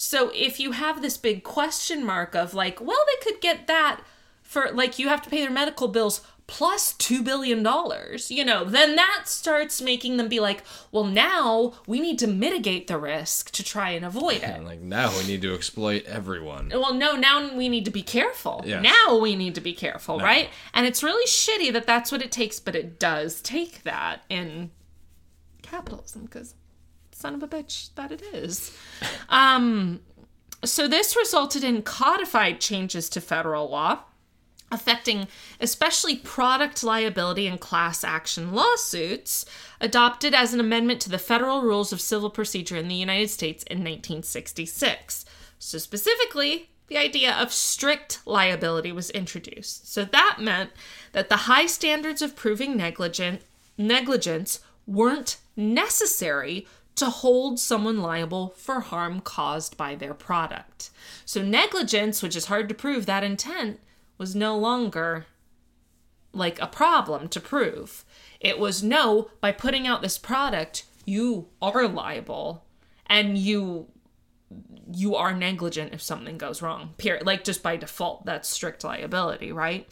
So if you have this big question mark of like, well, they could get that for like you have to pay their medical bills plus 2 billion dollars, you know, then that starts making them be like, well, now we need to mitigate the risk to try and avoid it. And like now we need to exploit everyone. Well, no, now we need to be careful. Yes. Now we need to be careful, right? And it's really shitty that that's what it takes, but it does take that in capitalism because son of a bitch that it is. Um, so this resulted in codified changes to federal law affecting especially product liability and class action lawsuits, adopted as an amendment to the Federal Rules of Civil Procedure in the United States in 1966. So, specifically, the idea of strict liability was introduced. So, that meant that the high standards of proving negligent, negligence weren't necessary to hold someone liable for harm caused by their product. So, negligence, which is hard to prove that intent, was no longer like a problem to prove. It was no, by putting out this product, you are liable and you you are negligent if something goes wrong. Period. Like just by default, that's strict liability, right?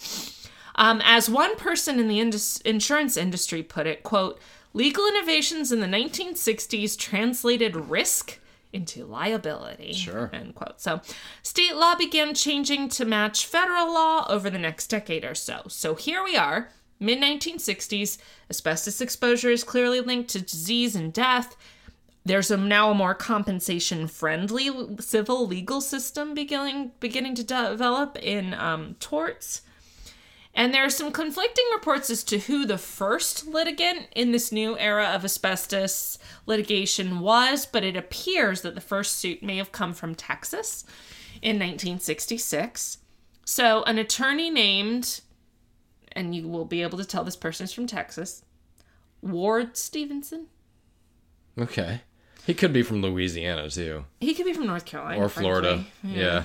Um, as one person in the indus- insurance industry put it, quote, legal innovations in the 1960s translated risk into liability. Sure. End quote. So state law began changing to match federal law over the next decade or so. So here we are, mid 1960s, asbestos exposure is clearly linked to disease and death. There's a, now a more compensation friendly civil legal system beginning beginning to develop in um, torts. And there are some conflicting reports as to who the first litigant in this new era of asbestos litigation was, but it appears that the first suit may have come from Texas in 1966. So, an attorney named, and you will be able to tell this person is from Texas, Ward Stephenson. Okay. He could be from Louisiana too, He could be from North Carolina or Florida. frankly. Yeah.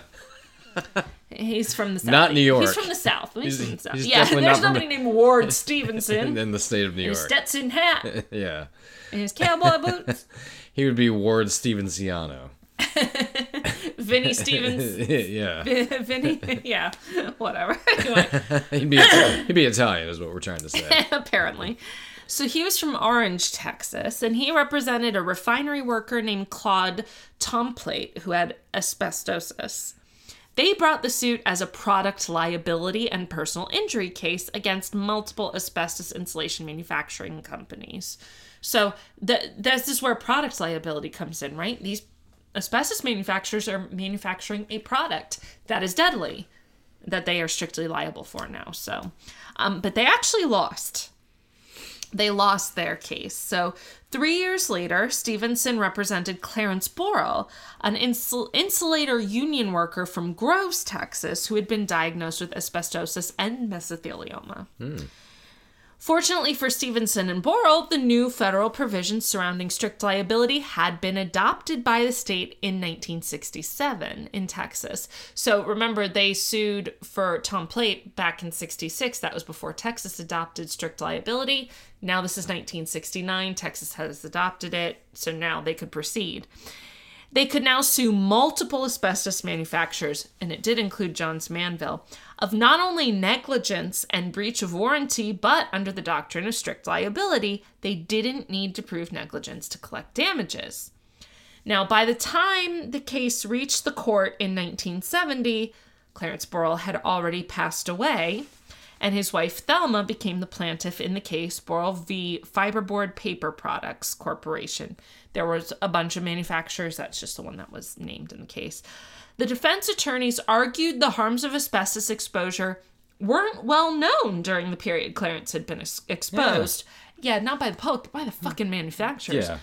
He's from the south. Not New York. He's from the south. He's, He's- from the south. he's yeah, there's nobody named Ward Stephenson. In the state of New York. his. Stetson hat yeah. and his cowboy boots. He would be Ward Stevensiano. Vinny Stevens. yeah. Vinny, yeah, whatever. Anyway, He'd be he'd be Italian is what we're trying to say. apparently. So he was from Orange, Texas, and he represented a refinery worker named Claude Tomplait who had asbestosis. They brought the suit as a product liability and personal injury case against multiple asbestos insulation manufacturing companies. So the, this is where product liability comes in, right? These asbestos manufacturers are manufacturing a product that is deadly that they are strictly liable for now. So, um, but they actually lost they lost their case. So, three years later, Stephenson represented Clarence Borel, an insul- insulator union worker from Groves, Texas, who had been diagnosed with asbestosis and mesothelioma. Hmm. Fortunately for Stephenson and Borel, the new federal provisions surrounding strict liability had been adopted by the state in 1967 in Texas. So remember, they sued for Tomplait back in 66. That was before Texas adopted strict liability. Now this is 1969. Texas has adopted it. So now they could proceed. They could now sue multiple asbestos manufacturers, and it did include Johns Manville, of not only negligence and breach of warranty, but under the doctrine of strict liability, they didn't need to prove negligence to collect damages. Now, by the time the case reached the court in 1970, Clarence Borel had already passed away, and his wife Thelma became the plaintiff in the case Borel v. Fibreboard Paper Products Corporation. There was a bunch of manufacturers, that's just the one that was named in the case. The defense attorneys argued the harms of asbestos exposure weren't well known during the period Clarence had been ex- exposed. Yeah. not by the public, but by the fucking manufacturers. Yeah.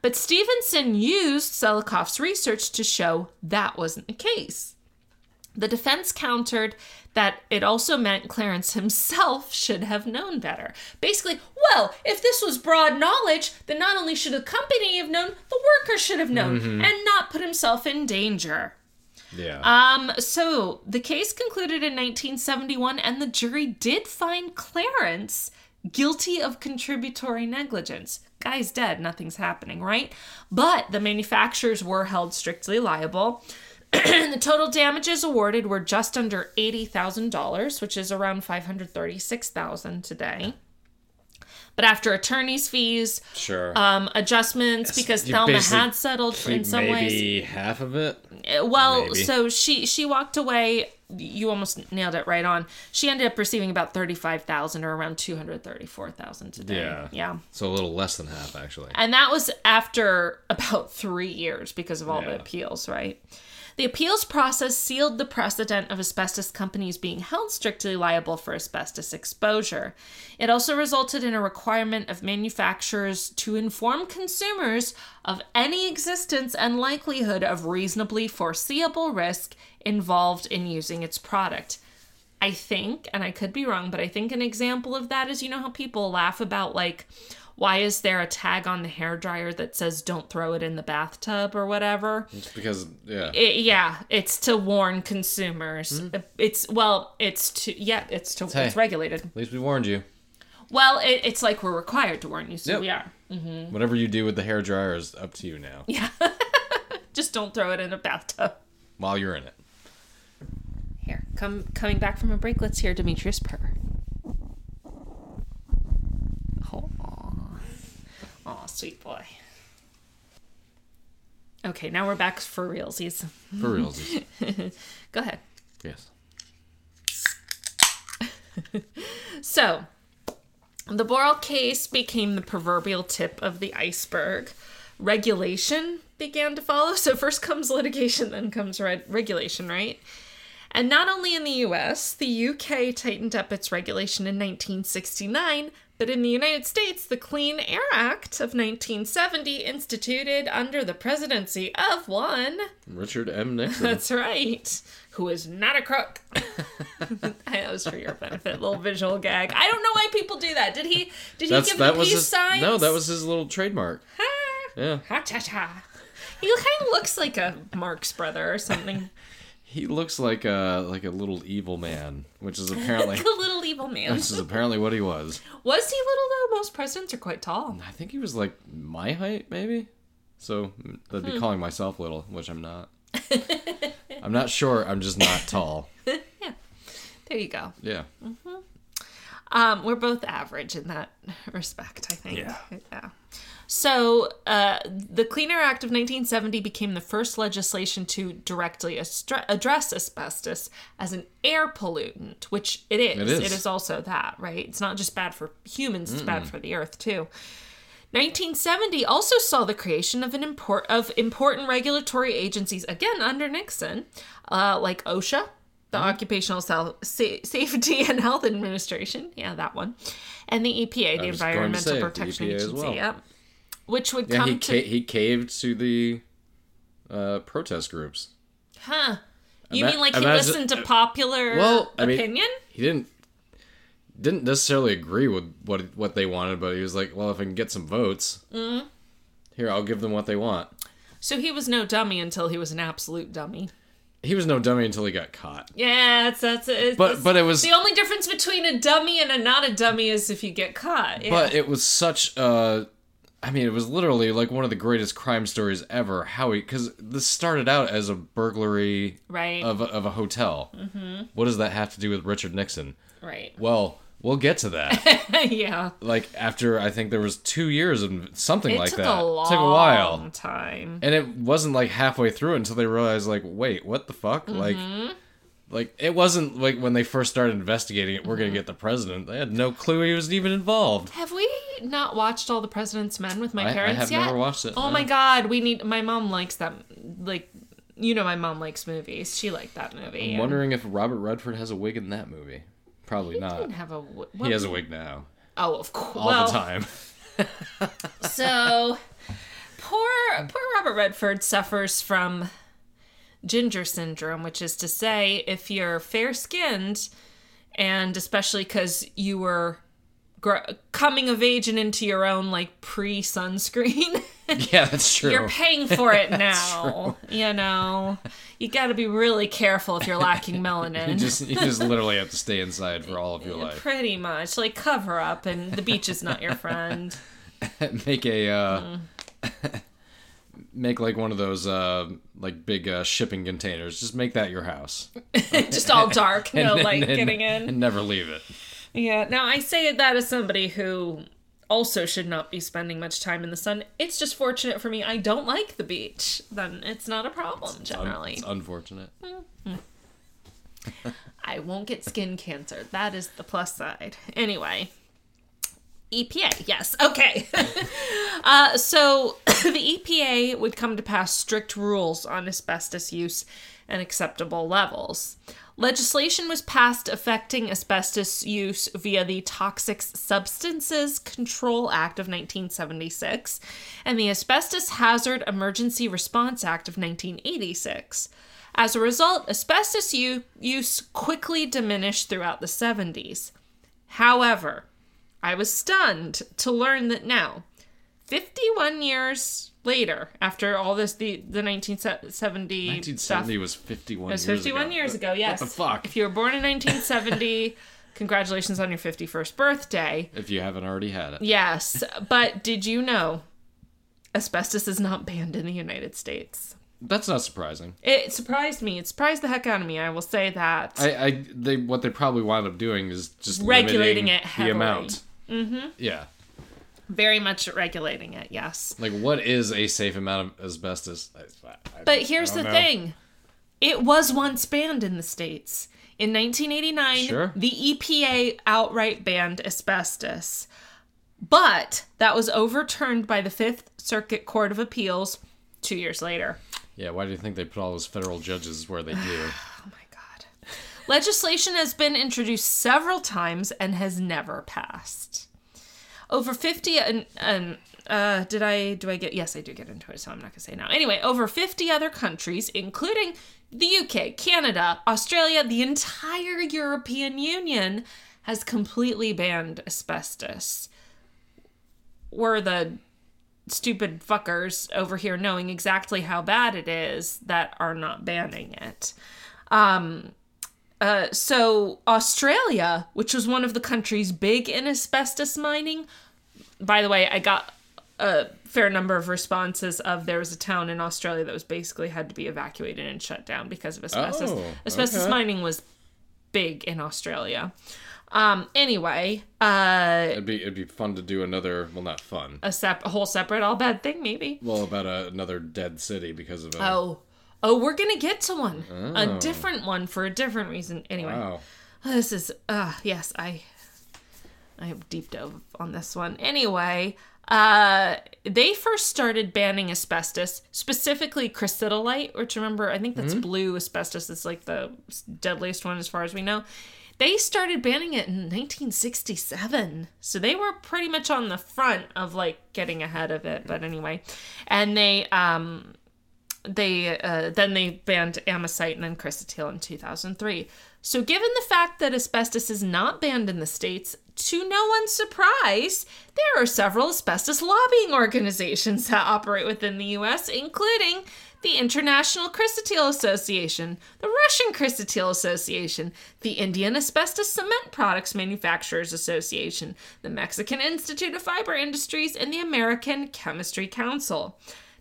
But Stephenson used Selikoff's research to show that wasn't the case. The defense countered that it also meant Clarence himself should have known better. Basically, well, if this was broad knowledge, then not only should the company have known, the worker should have known mm-hmm. and not put himself in danger. Yeah. Um, so the case concluded in 1971, and the jury did find Clarence guilty of contributory negligence. Guy's dead, nothing's happening, right? But the manufacturers were held strictly liable. the total damages awarded were just under $80,000, which is around 536,000 today. But after attorney's fees, sure. um, adjustments, because Thelma had settled in some ways. maybe half of it. Uh, Well, Maybe. so she she walked away. You almost nailed it right on. She ended up receiving about thirty five thousand or around two hundred thirty four thousand today. Yeah. yeah. So a little less than half, actually. And that was after about three years because of all the appeals, right? The appeals process sealed the precedent of asbestos companies being held strictly liable for asbestos exposure. It also resulted in a requirement of manufacturers to inform consumers of any existence and likelihood of reasonably foreseeable risk involved in using its product. I think, and I could be wrong, but I think an example of that is you know how people laugh about like why is there a tag on the hair dryer that says don't throw it in the bathtub or whatever? It's because yeah. It, yeah, it's to warn consumers. Mm-hmm. It's well, it's to yeah, it's to Hey. it's regulated. At least we warned you. Well, it, it's like we're required to warn you, so Yep. we are. Mm-hmm. Whatever you do with the hair dryer is up to you now. Yeah. Just don't throw it in a bathtub. While you're in it. Here, come coming back from a break. Let's hear Demetrius purr. Oh, oh, sweet boy. Okay, now we're back for realsies. For real. Go ahead. yes. So, the Borel case became the proverbial tip of the iceberg. Regulation began to follow. So, first comes litigation, then comes reg- regulation, right? And not only in the US, the UK tightened up its regulation in 1969, but in the United States, the Clean Air Act of 1970 instituted under the presidency of one Richard M. Nixon. That's right. Who is not a crook. that was for your benefit, little visual gag. I don't know why people do that. Did he? Did That's he give that peace his, signs? no, that was his little trademark. Ha, Yeah. ha cha cha. He kind of looks like a Marx brother or something. He looks like a like a little evil man, which is apparently a little evil man. which is apparently what he was. Was he little though? Most presidents are quite tall. I think he was like my height, maybe. So I'd Hmm. be calling myself little, which I'm not. I'm not sure. I'm just not tall. yeah. There you go. Yeah. Um, we're both average in that respect, I think. Yeah. Yeah. So, uh, the Clean Air Act of 1970 became the first legislation to directly astra- address asbestos as an air pollutant, which it is. It is. It is also that, right? It's not just bad for humans; it's bad for the earth too. 1970 also saw the creation of an import of important regulatory agencies again under Nixon, uh, like OSHA, the Occupational Sal- Sa- Safety and Health Administration, yeah, that one, and the EPA, the was going to Environmental say, the Protection as Agency, well. yep, which would Yeah. come He to, ca- he caved to the uh, protest groups. huh? You Ima- mean like he imagine- listened to popular Well, I mean- opinion? He didn't didn't necessarily agree with what what they wanted, but he was like, "Well, if I can get some votes, Mm-hmm. here I'll give them what they want." so he was no dummy until he was an absolute dummy. He was no dummy until he got caught. Yeah, it's that's it. But but it was The only difference between a dummy and a not a dummy is if you get caught. Yeah. but it was such uh I mean, it was literally like one of the greatest crime stories ever. How he because this started out as a burglary right, of a, of a hotel. Mm-hmm. What does that have to do with Richard Nixon? right. Well, we'll get to that. yeah. like after I think there was two years of something It like took that. a long took a while. time. and it wasn't like halfway through until they realized like wait what the fuck Mm-hmm. like like it wasn't like when they first started investigating it we're gonna get the president they had no clue he was even involved Have we not watched All the President's Men with my I- I parents have yet? never watched it, Oh no. my god, we need. My mom likes that. Like, you know, my mom likes movies. She liked that movie. i'm and wondering if robert redford has a wig in that movie probably He not didn't have a. He has a wig now Oh, of course. all well, the time So, poor poor Robert Redford suffers from ginger syndrome, which is to say, if you're fair skinned, and especially because you were gr- coming of age and into your own like pre sunscreen. Yeah, that's true. you're paying for it now. You know, you got to be really careful if you're lacking melanin. you just you just literally have to stay inside for all of your life. Pretty much, like cover up, and the beach is not your friend. make a uh Mm. Make like one of those uh like big uh, shipping containers just make that your house Just all dark, no And- light and- getting in. and never leave it Yeah. Now I say that as somebody who also should not be spending much time in the sun. It's just fortunate for me. I don't like the beach. Then it's not a problem Un- generally. it's unfortunate I won't get skin cancer. That is the plus side. Anyway, EPA, yes, okay. uh, so the EPA would come to pass strict rules on asbestos use and acceptable levels. Legislation was passed affecting asbestos use via the Toxic Substances Control Act of 1976 and the Asbestos Hazard Emergency Response Act of 1986. As a result, asbestos use quickly diminished throughout the 70s. However, I was stunned to learn that now, 51 years later, after all this, the, the 1970 stuff, 1970 was 51 it was years 51 ago. years ago, yes. What the fuck? If you were born in 1970, congratulations on your 51st birthday. if you haven't already had it Yes, but did you know asbestos is not banned in the United States? that's not surprising It surprised me. It surprised the heck out of me. I will say that. I, I they what they probably wound up doing is just Regulating it heavily. the amount mm-hmm yeah Very much regulating it, yes. like what is a safe amount of asbestos I- I- But here's the know. thing it was once banned in the States. In 1989, Sure. the EPA outright banned asbestos. But that was overturned by the Fifth Circuit Court of Appeals two years later. yeah why do you think they put all those federal judges where they do. Legislation has been introduced several times and has never passed. Over 50 and, and uh, did I do I get yes I do get into it so I'm not gonna say now. Anyway over 50 other countries including the UK Canada Australia the entire European Union has completely banned asbestos. We're the stupid fuckers over here knowing exactly how bad it is that are not banning it. Um uh, so Australia, which was one of the countries big in asbestos mining, by the way, I got a fair number of responses of there was a town in Australia that was basically had to be evacuated and shut down because of asbestos. Oh, asbestos okay. mining was big in Australia. Um, anyway, uh, it'd be it'd be fun to do another well not fun a, sep- a whole separate all bad thing, maybe. well about a, another dead city because of a Oh, oh, we're gonna get to one, a different one for a different reason. Anyway, wow This is uh yes, I I have deep dove on this one. Anyway, uh they first started banning asbestos, specifically crocidolite, which remember I think that's blue asbestos is like the deadliest one as far as we know. They started banning it in 1967. So they were pretty much on the front of like getting ahead of it, but anyway. And they um they uh, then they banned amosite and then chrysotile in 2003. So, given the fact that asbestos is not banned in the states, to no one's surprise, there are several asbestos lobbying organizations that operate within the U.S., including the International Chrysotile Association, the Russian Chrysotile Association, the Indian Asbestos Cement Products Manufacturers Association, the Mexican Institute of Fiber Industries, and the American Chemistry Council.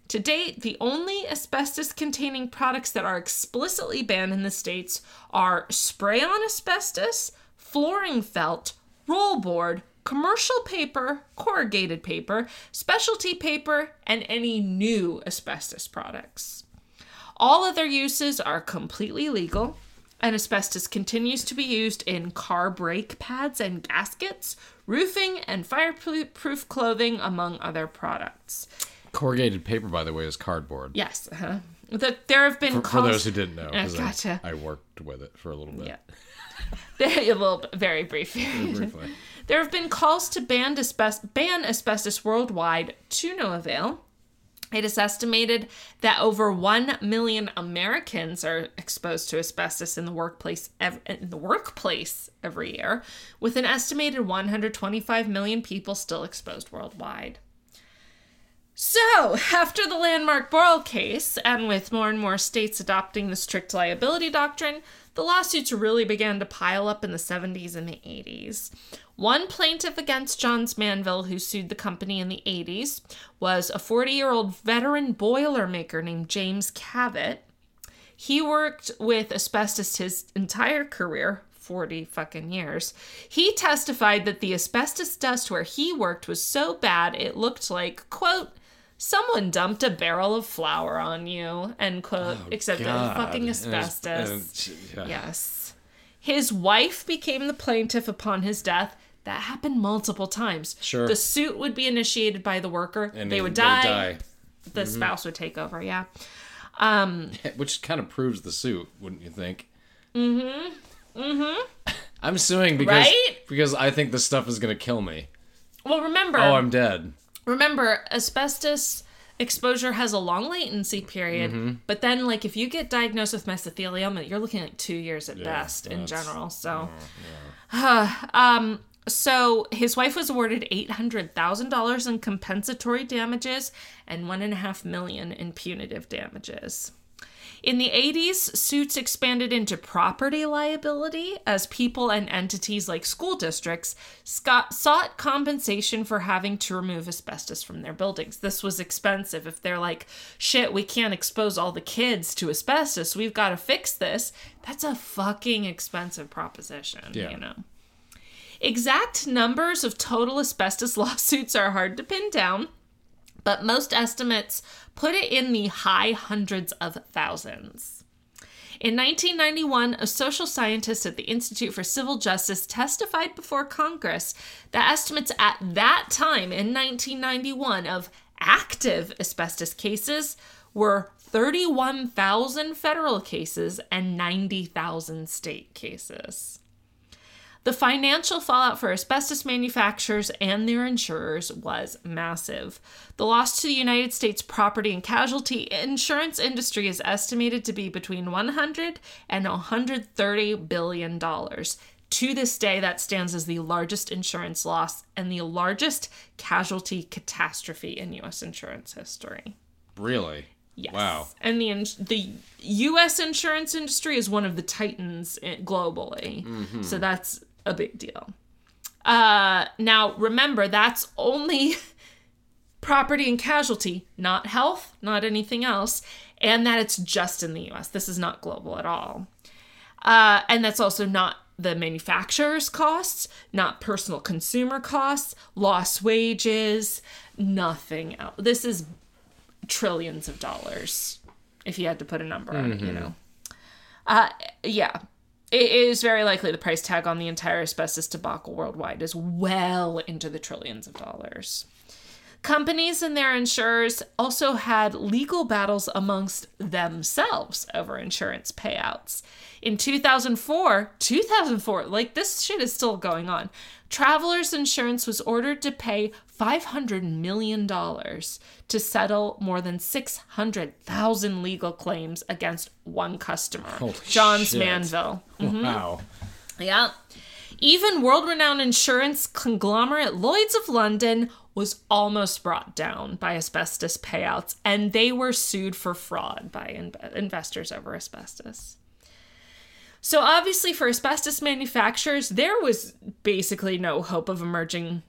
To date, the only asbestos containing products that are explicitly banned in the States are spray on asbestos, flooring felt, rollboard, commercial paper, corrugated paper, specialty paper, and any new asbestos products. All other uses are completely legal, and asbestos continues to be used in car brake pads and gaskets, roofing, and fireproof clothing, among other products. Corrugated paper by the way is cardboard Yes, uh-huh. The, there have been for, for calls- those who didn't know Uh, 'cause I- gotcha. I, worked with it for a little bit Yeah. A little very brief. briefly There have been calls to ban, asbestos, ban asbestos worldwide to no avail. It is estimated that over 1 million Americans are exposed to asbestos in the workplace ev- in the workplace every year, with an estimated 125 million people still exposed worldwide. So, after the landmark Borel case, and with more and more states adopting the strict liability doctrine, the lawsuits really began to pile up in the 70s and the 80s. One plaintiff against Johns Manville, who sued the company in the 80s, was a 40 year old veteran boilermaker named James Cavett. He worked with asbestos his entire career, 40 fucking years. He testified that the asbestos dust where he worked was so bad it looked like, quote, someone dumped a barrel of flour on you, end quote, except it was fucking it's- asbestos. it's- yeah. Yes. His wife became the plaintiff upon his death. That happened multiple times. Sure. The suit would be initiated by the worker. And they would die. die. Mm-hmm. The spouse would take over. Yeah. Which kind of proves the suit, wouldn't you think? Mm-hmm. Mm-hmm. I'm suing because Right? because I think this stuff is gonna kill me. Well, remember. Oh, I'm dead. Remember, asbestos exposure has a long latency period, Mm-hmm. but then, like, if you get diagnosed with mesothelioma, you're looking at two years at Yeah, best in general. So, um, so his wife was awarded eight hundred thousand dollars in compensatory damages and one and a half million in punitive damages. In the 80s, suits expanded into property liability as people and entities like school districts sought compensation for having to remove asbestos from their buildings. This was expensive. If they're like, shit, we can't expose all the kids to asbestos, we've got to fix this, that's a fucking expensive proposition, Yeah. you know? Exact numbers of total asbestos lawsuits are hard to pin down but most estimates put it in the high hundreds of thousands. In 1991, a social scientist at the Institute for Civil Justice testified before Congress that estimates at that time in 1991 of active asbestos cases were 31,000 federal cases and 90,000 state cases. The financial fallout for asbestos manufacturers and their insurers was massive. The loss to the United States property and casualty insurance industry is estimated to be between 100 and 130 billion dollars. To this day, that stands as the largest insurance loss and the largest casualty catastrophe in U.S. insurance history. Really? Yes. Wow. And the the U.S. insurance industry is one of the titans i- globally, mm-hmm. so that's a big deal. Uh, now remember, that's only property and casualty, not health, not anything else, and that it's just in the U.S. This is not global at all. Uh, and that's also not the manufacturer's costs, not personal consumer costs, lost wages, nothing else. This is trillions of dollars if you had to put a number on it, you know. Uh, yeah. It is very likely the price tag on the entire asbestos debacle worldwide is well into the trillions of dollars. Companies and their insurers also had legal battles amongst themselves over insurance payouts. In 2004, 2004, like this shit is still going on. Travelers Insurance was ordered to pay $500 million to settle more than 600,000 legal claims against one customer, Holy Johns shit. Manville. Mm-hmm. Wow. Yeah. Even world renowned insurance conglomerate Lloyds of London was almost brought down by asbestos payouts, and they were sued for fraud by in- investors over asbestos. So, obviously, for asbestos manufacturers, there was basically no hope of emerging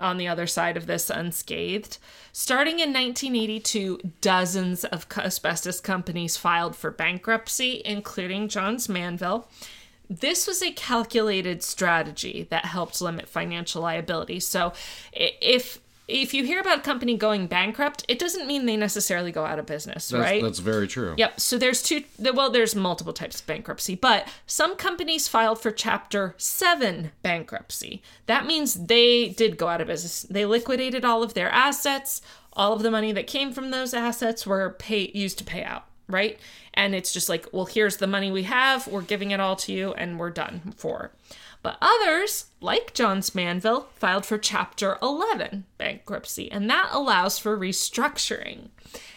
on the other side of this unscathed. Starting in 1982, dozens of asbestos companies filed for bankruptcy, including Johns Manville. This was a calculated strategy that helped limit financial liability. So, if if you hear about a company going bankrupt, it doesn't mean they necessarily go out of business, That's, right? that's very true. Yep. So there's two. Well, there's multiple types of bankruptcy, but some companies filed for Chapter Seven bankruptcy. That means they did go out of business. They liquidated all of their assets. All of the money that came from those assets were pay used to pay out. Right. And it's just like, well, here's the money we have. We're giving it all to you, and we're done for. But others, like Johns Manville, filed for Chapter 11 bankruptcy, and that allows for restructuring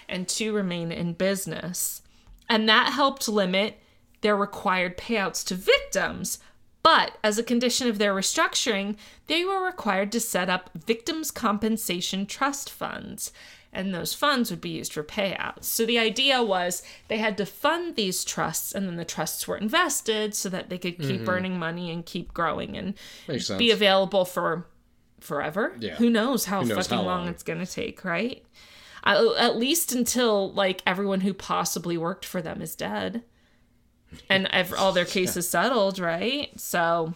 and to remain in business. And that helped limit their required payouts to victims. But as a condition of their restructuring, they were required to set up victims' compensation trust funds and those funds would be used for payouts. So the idea was they had to fund these trusts and then the trusts were invested so that they could keep mm-hmm. earning money and keep growing and be available for forever. Yeah. Who knows how knows fucking how long? long? it's going to take, right? Uh, at least until like everyone who possibly worked for them is dead and all their cases settled, right? So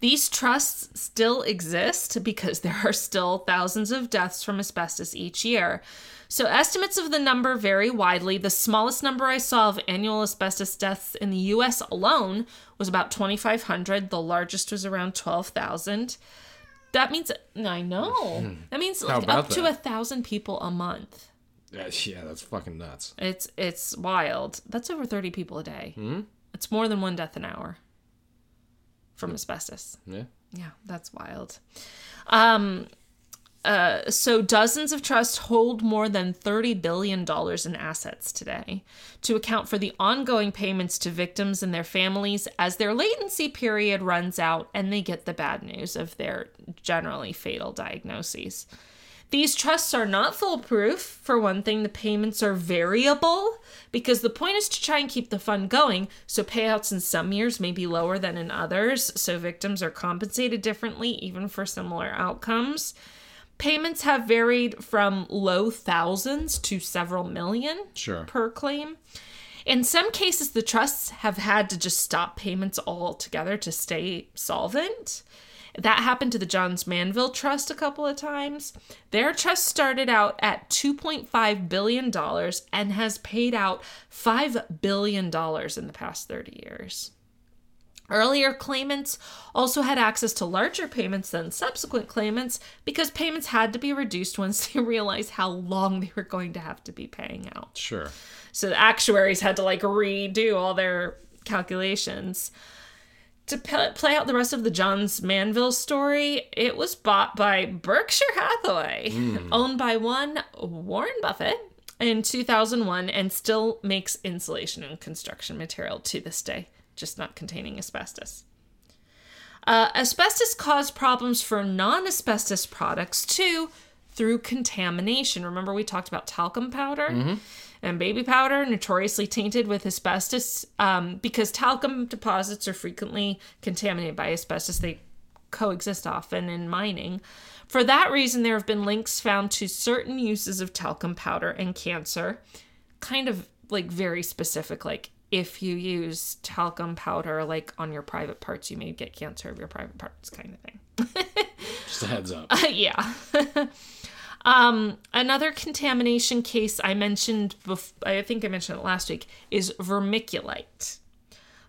these trusts still exist because there are still thousands of deaths from asbestos each year. So, estimates of the number vary widely. The smallest number I saw of annual asbestos deaths in the US alone was about 2,500. The largest was around 12,000. That means, I know. Hmm. That means like up that? to a thousand people a month. Yeah, yeah, that's fucking nuts. It's it's wild. That's over 30 people a day. Mm-hmm. It's more than one death an hour from asbestos. Yeah. Yeah, that's wild. Um, uh, so dozens of trusts hold more than $30 billion in assets today to account for the ongoing payments to victims and their families as their latency period runs out and they get the bad news of their generally fatal diagnoses. These trusts are not foolproof. For one thing, the payments are variable because the point is to try and keep the fund going. So payouts in some years may be lower than in others. So victims are compensated differently, even for similar outcomes. Payments have varied from low thousands to several million sure. per claim. In some cases, the trusts have had to just stop payments altogether to stay solvent. That happened to the Johns Manville Trust a couple of times. Their trust started out at $2.5 billion and has paid out $5 billion in the past 30 years. Earlier claimants also had access to larger payments than subsequent claimants because payments had to be reduced once they realized how long they were going to have to be paying out. Sure. So the actuaries had to like redo all their calculations to play out the rest of the Johns Manville story, it was bought by Berkshire Hathaway, mm. owned by one Warren Buffett in 2001, and still makes insulation and construction material to this day, just not containing asbestos. Uh, asbestos caused problems for non asbestos products too through contamination. Remember, we talked about talcum powder? Mm-hmm and baby powder, notoriously tainted with asbestos, um, because talcum deposits are frequently contaminated by asbestos. They coexist often in mining. For that reason, there have been links found to certain uses of talcum powder and cancer, kind of like very specific, like if you use talcum powder like on your private parts, you may get cancer of your private parts, kind of thing. Just a heads up. Uh, yeah. Um, another contamination case I mentioned, bef- I think I mentioned it last week, is vermiculite.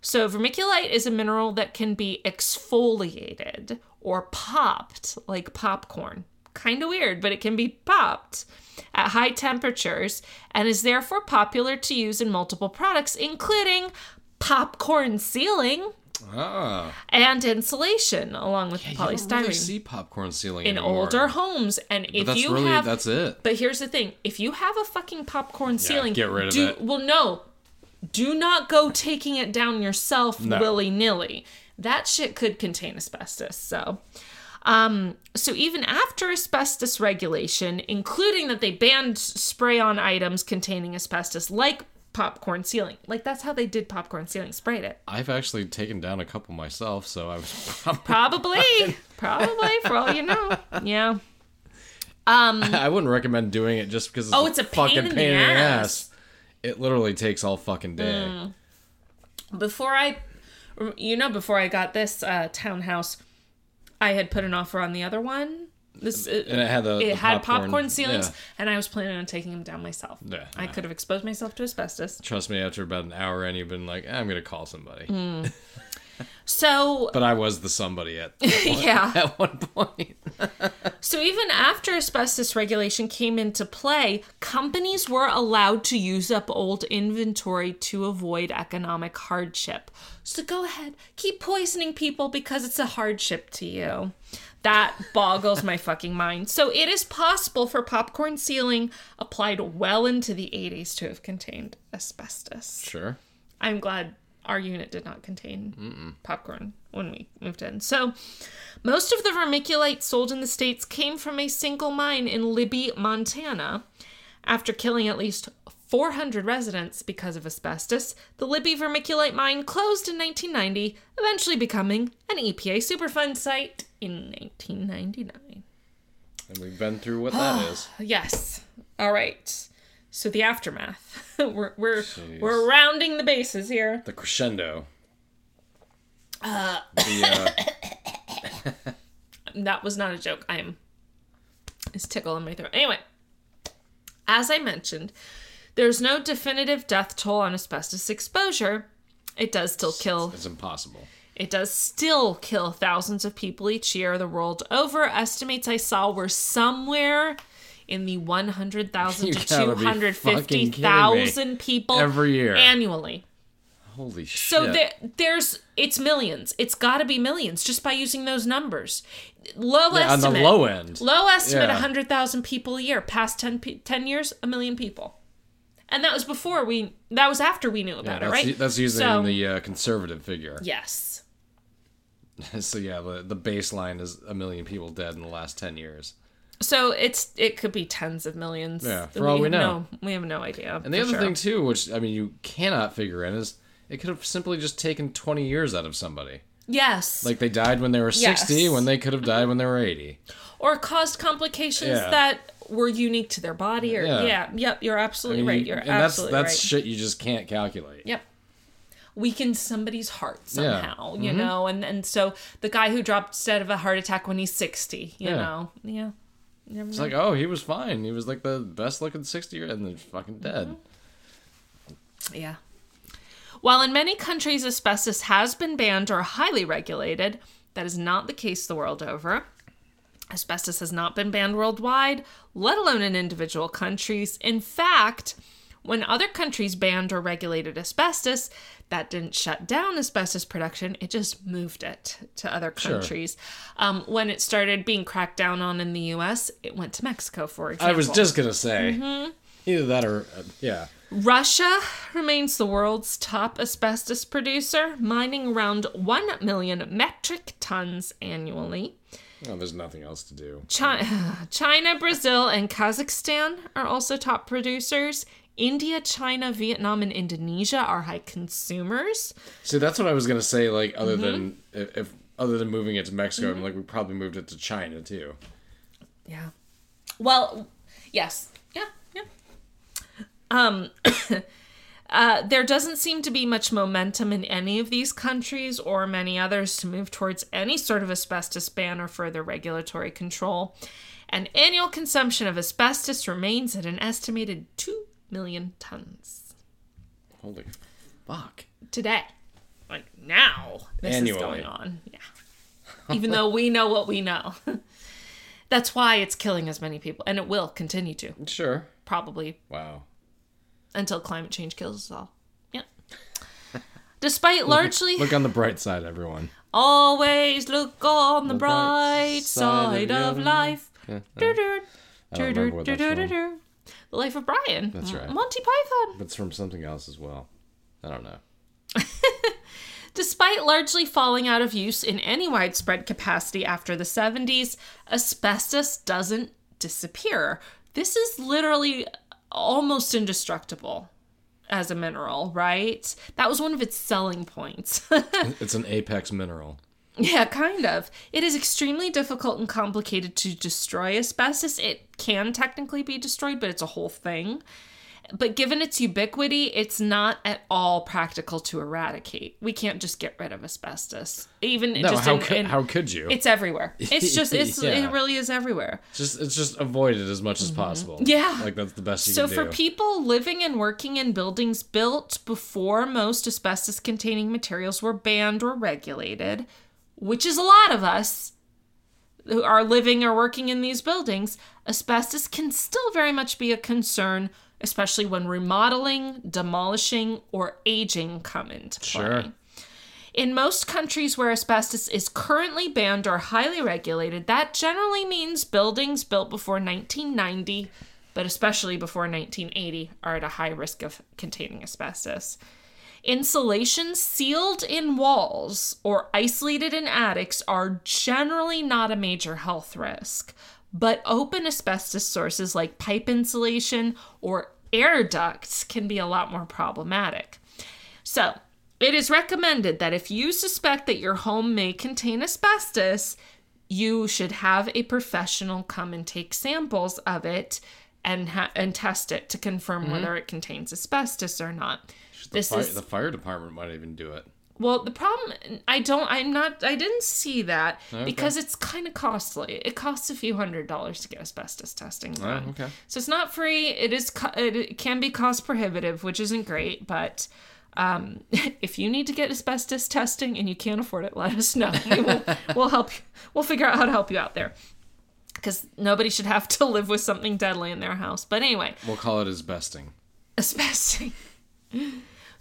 So, vermiculite is a mineral that can be exfoliated or popped like popcorn. Kind of weird, but it can be popped at high temperatures and is therefore popular to use in multiple products, including popcorn ceiling, Ah. And insulation along with yeah, polystyrene. You don't really see popcorn ceiling in anymore. older homes, and if that's you really, have, that's it. But here's the thing: if you have a fucking popcorn ceiling, get rid of do, it. Well, no, do not go taking it down yourself no. willy nilly. That shit could contain asbestos. So. Um, so even after asbestos regulation, including that they banned spray on items containing asbestos like popcorn ceiling. Like that's how they did popcorn ceiling. Sprayed it. I've actually taken down a couple myself, so I was probably probably, probably for all you know. Yeah. Um, I wouldn't recommend doing it just because it's oh, it's a fucking pain in, pain the, in the ass. It literally takes all fucking day. Mm. Before I, you know, before I got this uh, townhouse, I had put an offer on the other one this and it had the, it the had popcorn, popcorn ceilings, yeah. and I was planning on taking them down myself. Yeah, I could have exposed myself to asbestos. Trust me, after about an hour, and you've been like, eh, I'm gonna call somebody. Mm. So, but I was the somebody at, one, yeah at one point. So even after asbestos regulation came into play, companies were allowed to use up old inventory to avoid economic hardship. So go ahead, keep poisoning people because it's a hardship to you. That boggles my fucking mind. So it is possible for popcorn ceiling applied well into the 80s to have contained asbestos. Sure. I'm glad our unit did not contain popcorn when we moved in. So, most of the vermiculite sold in the States came from a single mine in Libby, Montana. After killing at least 400 residents because of asbestos, the Libby vermiculite mine closed in 1990, eventually becoming an EPA Superfund site in 1999. And we've been through what that is. Yes. All right. So the aftermath. we're we're Jeez. we're rounding the bases here. The crescendo. Uh. The, uh, That was not a joke. I am. It's tickle in my throat. Anyway, as I mentioned, there's no definitive death toll on asbestos exposure. It does still kill. it's impossible. It does still kill thousands of people each year the world over. Estimates I saw were somewhere in the 100,000 to gotta be fucking kidding 250,000 people Every year. annually. Holy shit. So there, there's it's millions. It's got to be millions just by using those numbers. Low Yeah, on the estimate. low end. Low estimate Yeah. 100,000 people a year. Past 10, 10 years, a million people. And that was before we that was after we knew Yeah, about it, that's, right? that's using So- the uh, conservative figure. Yes. so yeah, the, the baseline is a million people dead in the last 10 years. So it's it could be tens of millions. Yeah, for all we have know. no- we have no idea. And the other sure. thing too, which I mean you cannot figure in is it could have simply just taken 20 years out of somebody. Yes. Like they died when they were 60 Yes. when they could have died when they were 80. or caused complications Yeah. that were unique to their body or Yeah. yeah, yep, you're I absolutely mean, right. you- You're and absolutely that's that's right. shit you just can't calculate. Yep. Weaken somebody's heart Yeah. Mm-hmm. somehow, you know, and and so the guy who dropped dead of a heart attack when he's sixty, you Yeah. know, yeah. Never It's know. like, oh, he was fine. He was like the best looking 60 year and then fucking dead. Mm-hmm. Yeah. While in many countries asbestos has been banned or highly regulated, that is not the case the world over. Asbestos has not been banned worldwide, let alone in individual countries. In fact, when other countries banned or regulated asbestos, that didn't shut down asbestos production, it just moved it to other Sure. countries. Um, when it started being cracked down on in the US, it went to Mexico, for example. I was just going to say Mm-hmm. either that or uh, yeah. Russia remains the world's top asbestos producer, mining around 1 million metric tons annually. Oh, there's nothing else to do. Chi- China, Brazil, and Kazakhstan are also top producers. India, China, Vietnam, and Indonesia are high consumers. See, that's what I was gonna say. Like, other Mm-hmm. than if, if other than moving it to Mexico, I'm like we probably moved it to China too. Yeah. Well, yes. Um uh, there doesn't seem to be much momentum in any of these countries or many others to move towards any sort of asbestos ban or further regulatory control. And annual consumption of asbestos remains at an estimated 2 million tons Holy fuck! today. Like now, this Annually. is going on. Yeah. Even though we know what we know. That's why it's killing as many people, and it will continue to. Sure. Probably Wow. Until climate change kills us all. Yep. Despite largely Look on the bright side, everyone. always look on the, bright bright side side of of life. Yeah. The Life of Brian. That's right. Monty Python. But it's from something else as well. I don't know. Despite largely falling out of use in any widespread capacity after the 70s, asbestos doesn't disappear. This is literally almost indestructible as a mineral, right? That was one of its selling points. It's an apex mineral. Yeah, kind of. It is extremely difficult and complicated to destroy asbestos. It can technically be destroyed, but it's a whole thing. But given its ubiquity, it's not at all practical to eradicate. We can't just get rid of asbestos. Even No, just how in, could in- how could you? it's everywhere. It's just it's Yeah. it really is everywhere. just it's just avoid it as much as possible. Mm-hmm. Yeah. Like that's the best you can do. So for do. people living and working in buildings built before most asbestos containing materials were banned or regulated, which is a lot of us, who are living or working in these buildings, asbestos can still very much be a concern, especially when remodeling, demolishing, or aging come into play. Sure. In most countries where asbestos is currently banned or highly regulated, that generally means buildings built before 1990, but especially before 1980, are at a high risk of containing asbestos. Insulation sealed in walls or isolated in attics are generally not a major health risk, but open asbestos sources like pipe insulation or air ducts can be a lot more problematic. So, it is recommended that if you suspect that your home may contain asbestos, you should have a professional come and take samples of it and ha- and test it to confirm mm-hmm. whether it contains asbestos or not. The, This fi- is the fire department might even do it. Well, the problem I don't I'm not I didn't see that because it's kind of costly. It costs a few hundred dollars to get asbestos testing done. Oh, okay. So it's not free. It is it can be cost prohibitive, which isn't great, but um, if you need to get asbestos testing and you can't afford it, let us know. We will, we'll help you. We'll figure out how to help you out there. Because nobody should have to live with something deadly in their house. But anyway, We'll call it asbesting. asbestos.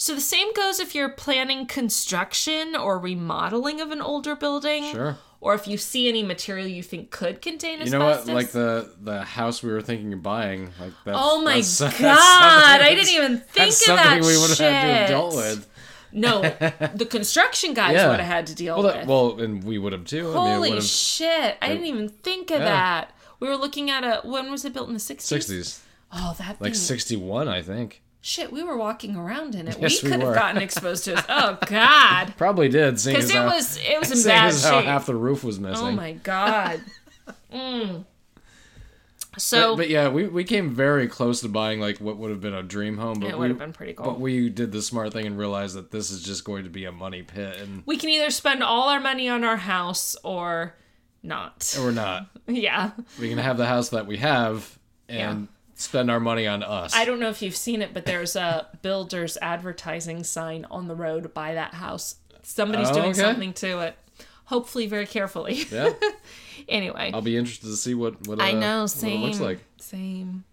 So the same goes if you're planning construction or remodeling of an older building. Sure. Or if you see any material you think could contain You asbestos. You know what? Like the the house we were thinking of buying. Like that's, Oh my that's- that's god! something I didn't even think That's of something that we would have had to dealt with. No, the construction guys Yeah. would have had to deal Well, with. that, well, and we would have too. I mean, Holy shit! I didn't even think of Yeah. that. We were looking at a when was it built in the sixties? sixties, Oh, that like sixty one, I think. Shit, we were walking around in it. Yes, we we could have gotten exposed to it. Oh God! Probably did, Because it how, was it was in bad as how shape. half the roof was missing. oh my God. Mm. So But, but yeah, we, we came very close to buying like what would have been a dream home, but it would have been pretty cool. but we did the smart thing and realized that this is just going to be a money pit, and we can either spend all our money on our house or not. we're not. yeah. We can have the house that we have and spend our money on us. I don't know if you've seen it, but there's a builder's advertising sign on the road by that house. Somebody's Oh, doing okay. something to it. Hopefully, very carefully. yeah, anyway, I'll be interested to see what what, uh, I know. Same. it looks like. Same.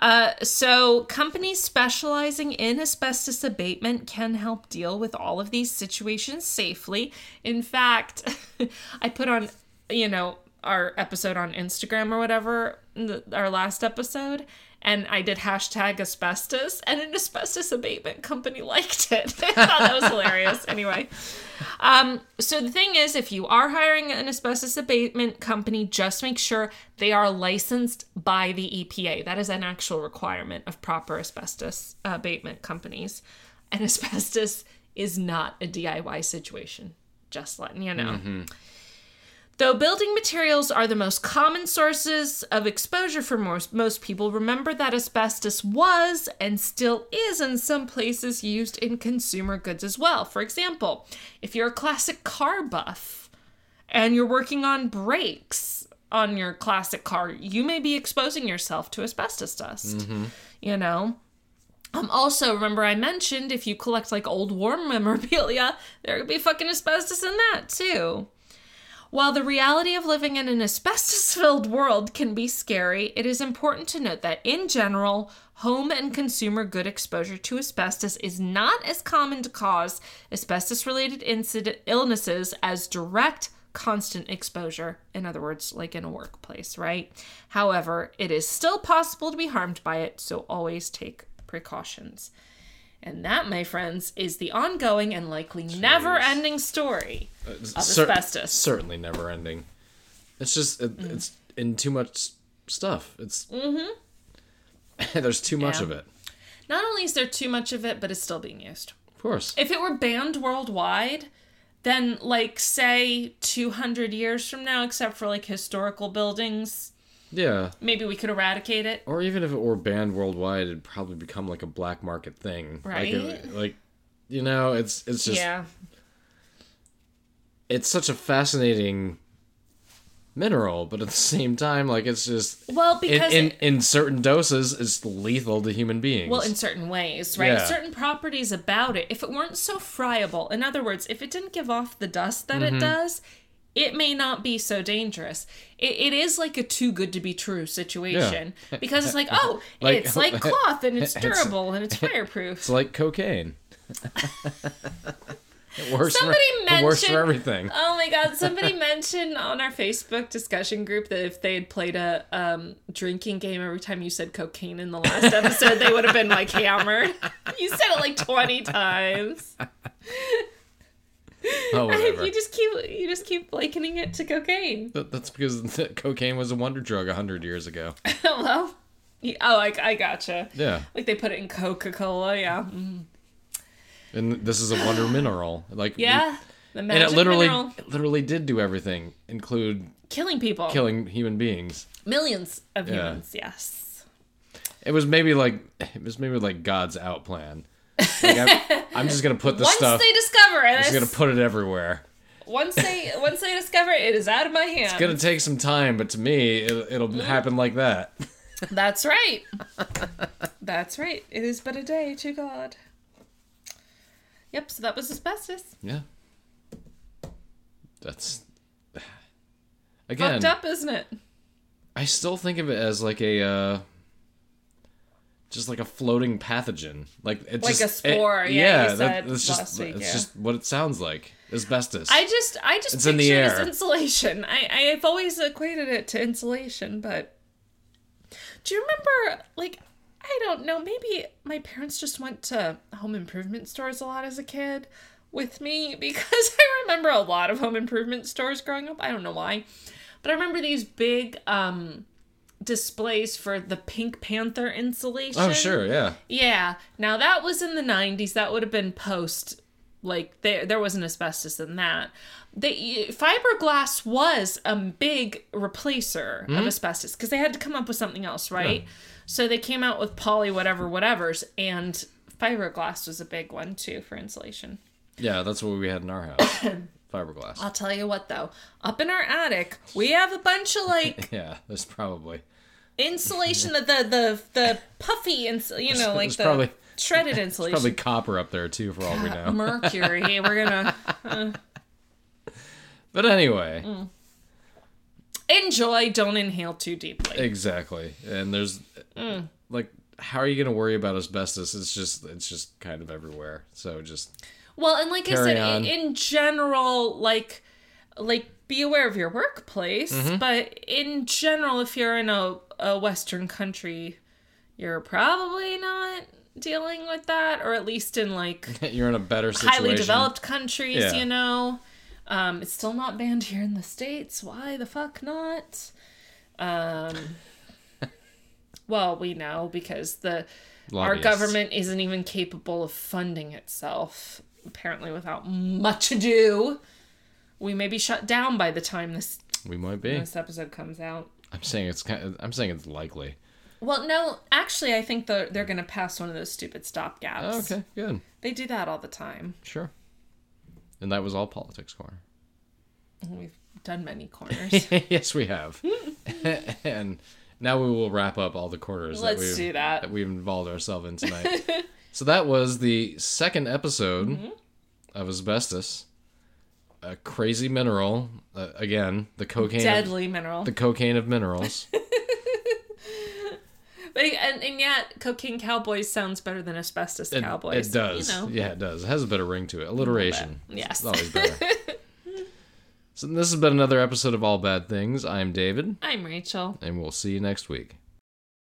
Uh, so companies specializing in asbestos abatement can help deal with all of these situations safely. In fact, I put on, you know, our episode on Instagram or whatever, the, our last episode, and I did hashtag asbestos, and an asbestos abatement company liked it. I thought that was hilarious. Anyway, um, so the thing is, if you are hiring an asbestos abatement company, just make sure they are licensed by the EPA. That is an actual requirement of proper asbestos abatement companies. And asbestos is not a DIY situation. Just letting you know. Though building materials are the most common sources of exposure for most, most people, remember that asbestos was and still is in some places used in consumer goods as well. For example, if you're a classic car buff and you're working on brakes on your classic car, you may be exposing yourself to asbestos dust. You know? Um, also, remember I mentioned if you collect like old war memorabilia, there could be fucking asbestos in that too. While the reality of living in an asbestos filled world can be scary, it is important to note that in general, home and consumer good exposure to asbestos is not as common to cause asbestos related illnesses as direct constant exposure in other words like in a workplace right? However it is still possible to be harmed by it so always take precautions and that my friends is the ongoing and likely never ending story of Cer- asbestos certainly never ending. It's just it, Mm. it's in too much stuff. It's mm-hmm. there's too much Yeah. of it. Not only is there too much of it, but it's still being used. Of course. If it were banned worldwide, then, like, say 200 years from now, except for like historical buildings, Yeah. maybe we could eradicate it. Or even if it were banned worldwide, it'd probably become like a black market thing. Right? Like, it- like you know, it's it's just yeah. it's such a fascinating mineral, but at the same time, like it's just Well, in because. in, it- in certain doses, it's lethal to human beings. well, in certain ways, right? Yeah. Certain properties about it, if it weren't so friable, in other words, if it didn't give off the dust that Mm-hmm. it does, it may not be so dangerous. It, it is like a too good to be true situation because it's like, oh, Like- it's like cloth and it's It's- durable and it's fireproof. It's like cocaine. it works Somebody for, it works for everything. Oh my god, somebody mentioned on our Facebook discussion group that if they had played a um, drinking game every time you said cocaine in the last episode, they would have been like hammered. You said it like 20 times. Oh, whatever. you just keep you just keep likening it to cocaine. That- That's because cocaine was a wonder drug a hundred years ago. well, you- oh, I, I gotcha. Yeah, Like they put it in Coca Cola, yeah. Mm. and this is a wonder mineral. Like Yeah. The and it literally, mineral. it literally did do everything, include Killing people. killing human beings. Millions of Yeah. humans, yes. It was maybe like it was maybe like God's out plan. Like, I'm, I'm just gonna put Once stuff. they discover it, I'm just gonna put it everywhere. once they once they discover it, it is out of my hands. It's gonna take some time, but to me, it'll, it'll Mm. happen like that. That's right. That's right. It is but a day to God. Yep, so that was asbestos. Yeah. That's again. Fucked up, isn't it? I still think of it as like a uh just like a floating pathogen. Like it's Like just a spore, yeah, you that- that's just week, it's yeah. just what it sounds like. Asbestos. I just I just It's in the air. as insulation. I I've always equated it to insulation, but do you remember like I don't know, maybe my parents just went to home improvement stores a lot as a kid with me because I remember a lot of home improvement stores growing up. I don't know why. But I remember these big um displays for the Pink Panther insulation. oh sure, yeah. Yeah. Now that was in the 90s. That would have been post like there there wasn't asbestos in that. The fiberglass was a big replacer Hmm? of asbestos because they had to come up with something else, right? So they came out with poly whatever whatever's and fiberglass was a big one too for insulation. Yeah, that's what we had in our house. Fiberglass. I'll tell you what though, up in our attic, we have a bunch of like yeah, there's probably insulation the the the, the puffy ins you know like There's the probably- shredded insulation. probably copper up there too for all we know. mercury. We're gonna But anyway, Mm. enjoy. Don't inhale too deeply. exactly. And there's Mm. like how are you going to worry about asbestos? It's just it's just kind of everywhere. So just Well, and like I said, in, in general, like like be aware of your workplace. Mm-hmm. But in general, if you're in a, a Western country, you're probably not dealing with that, or at least in like you're in a better situation. highly developed countries, Yeah. you know. Um, it's still not banned here in the states. Why the fuck not? Um, well, we know because the our government isn't even capable of funding itself. Apparently, without much ado, we may be shut down by the time this We might be. this episode comes out. I'm saying it's kind of, I'm saying it's likely. Well, no, actually, I think they're, they're going to pass one of those stupid stop gaps. Oh, okay, good. They do that all the time. Sure. And that was all politics corner. We've done many corners. yes, we have. and now we will wrap up all the corners Let's that we've, do that. that we've involved ourselves in tonight. so that was the second episode Mm-hmm. of asbestos, a crazy mineral. Uh, again, the cocaine. Of, Deadly mineral. the cocaine of minerals. But, and, and yet, Cocaine Cowboys sounds better than Asbestos It, Cowboys. it does. You know? Yeah, it does. It has a of ring to it. Alliteration. Yes. It's always better. so this has been another episode of All Bad Things. I'm David, I'm Rachel. and we'll see you next week.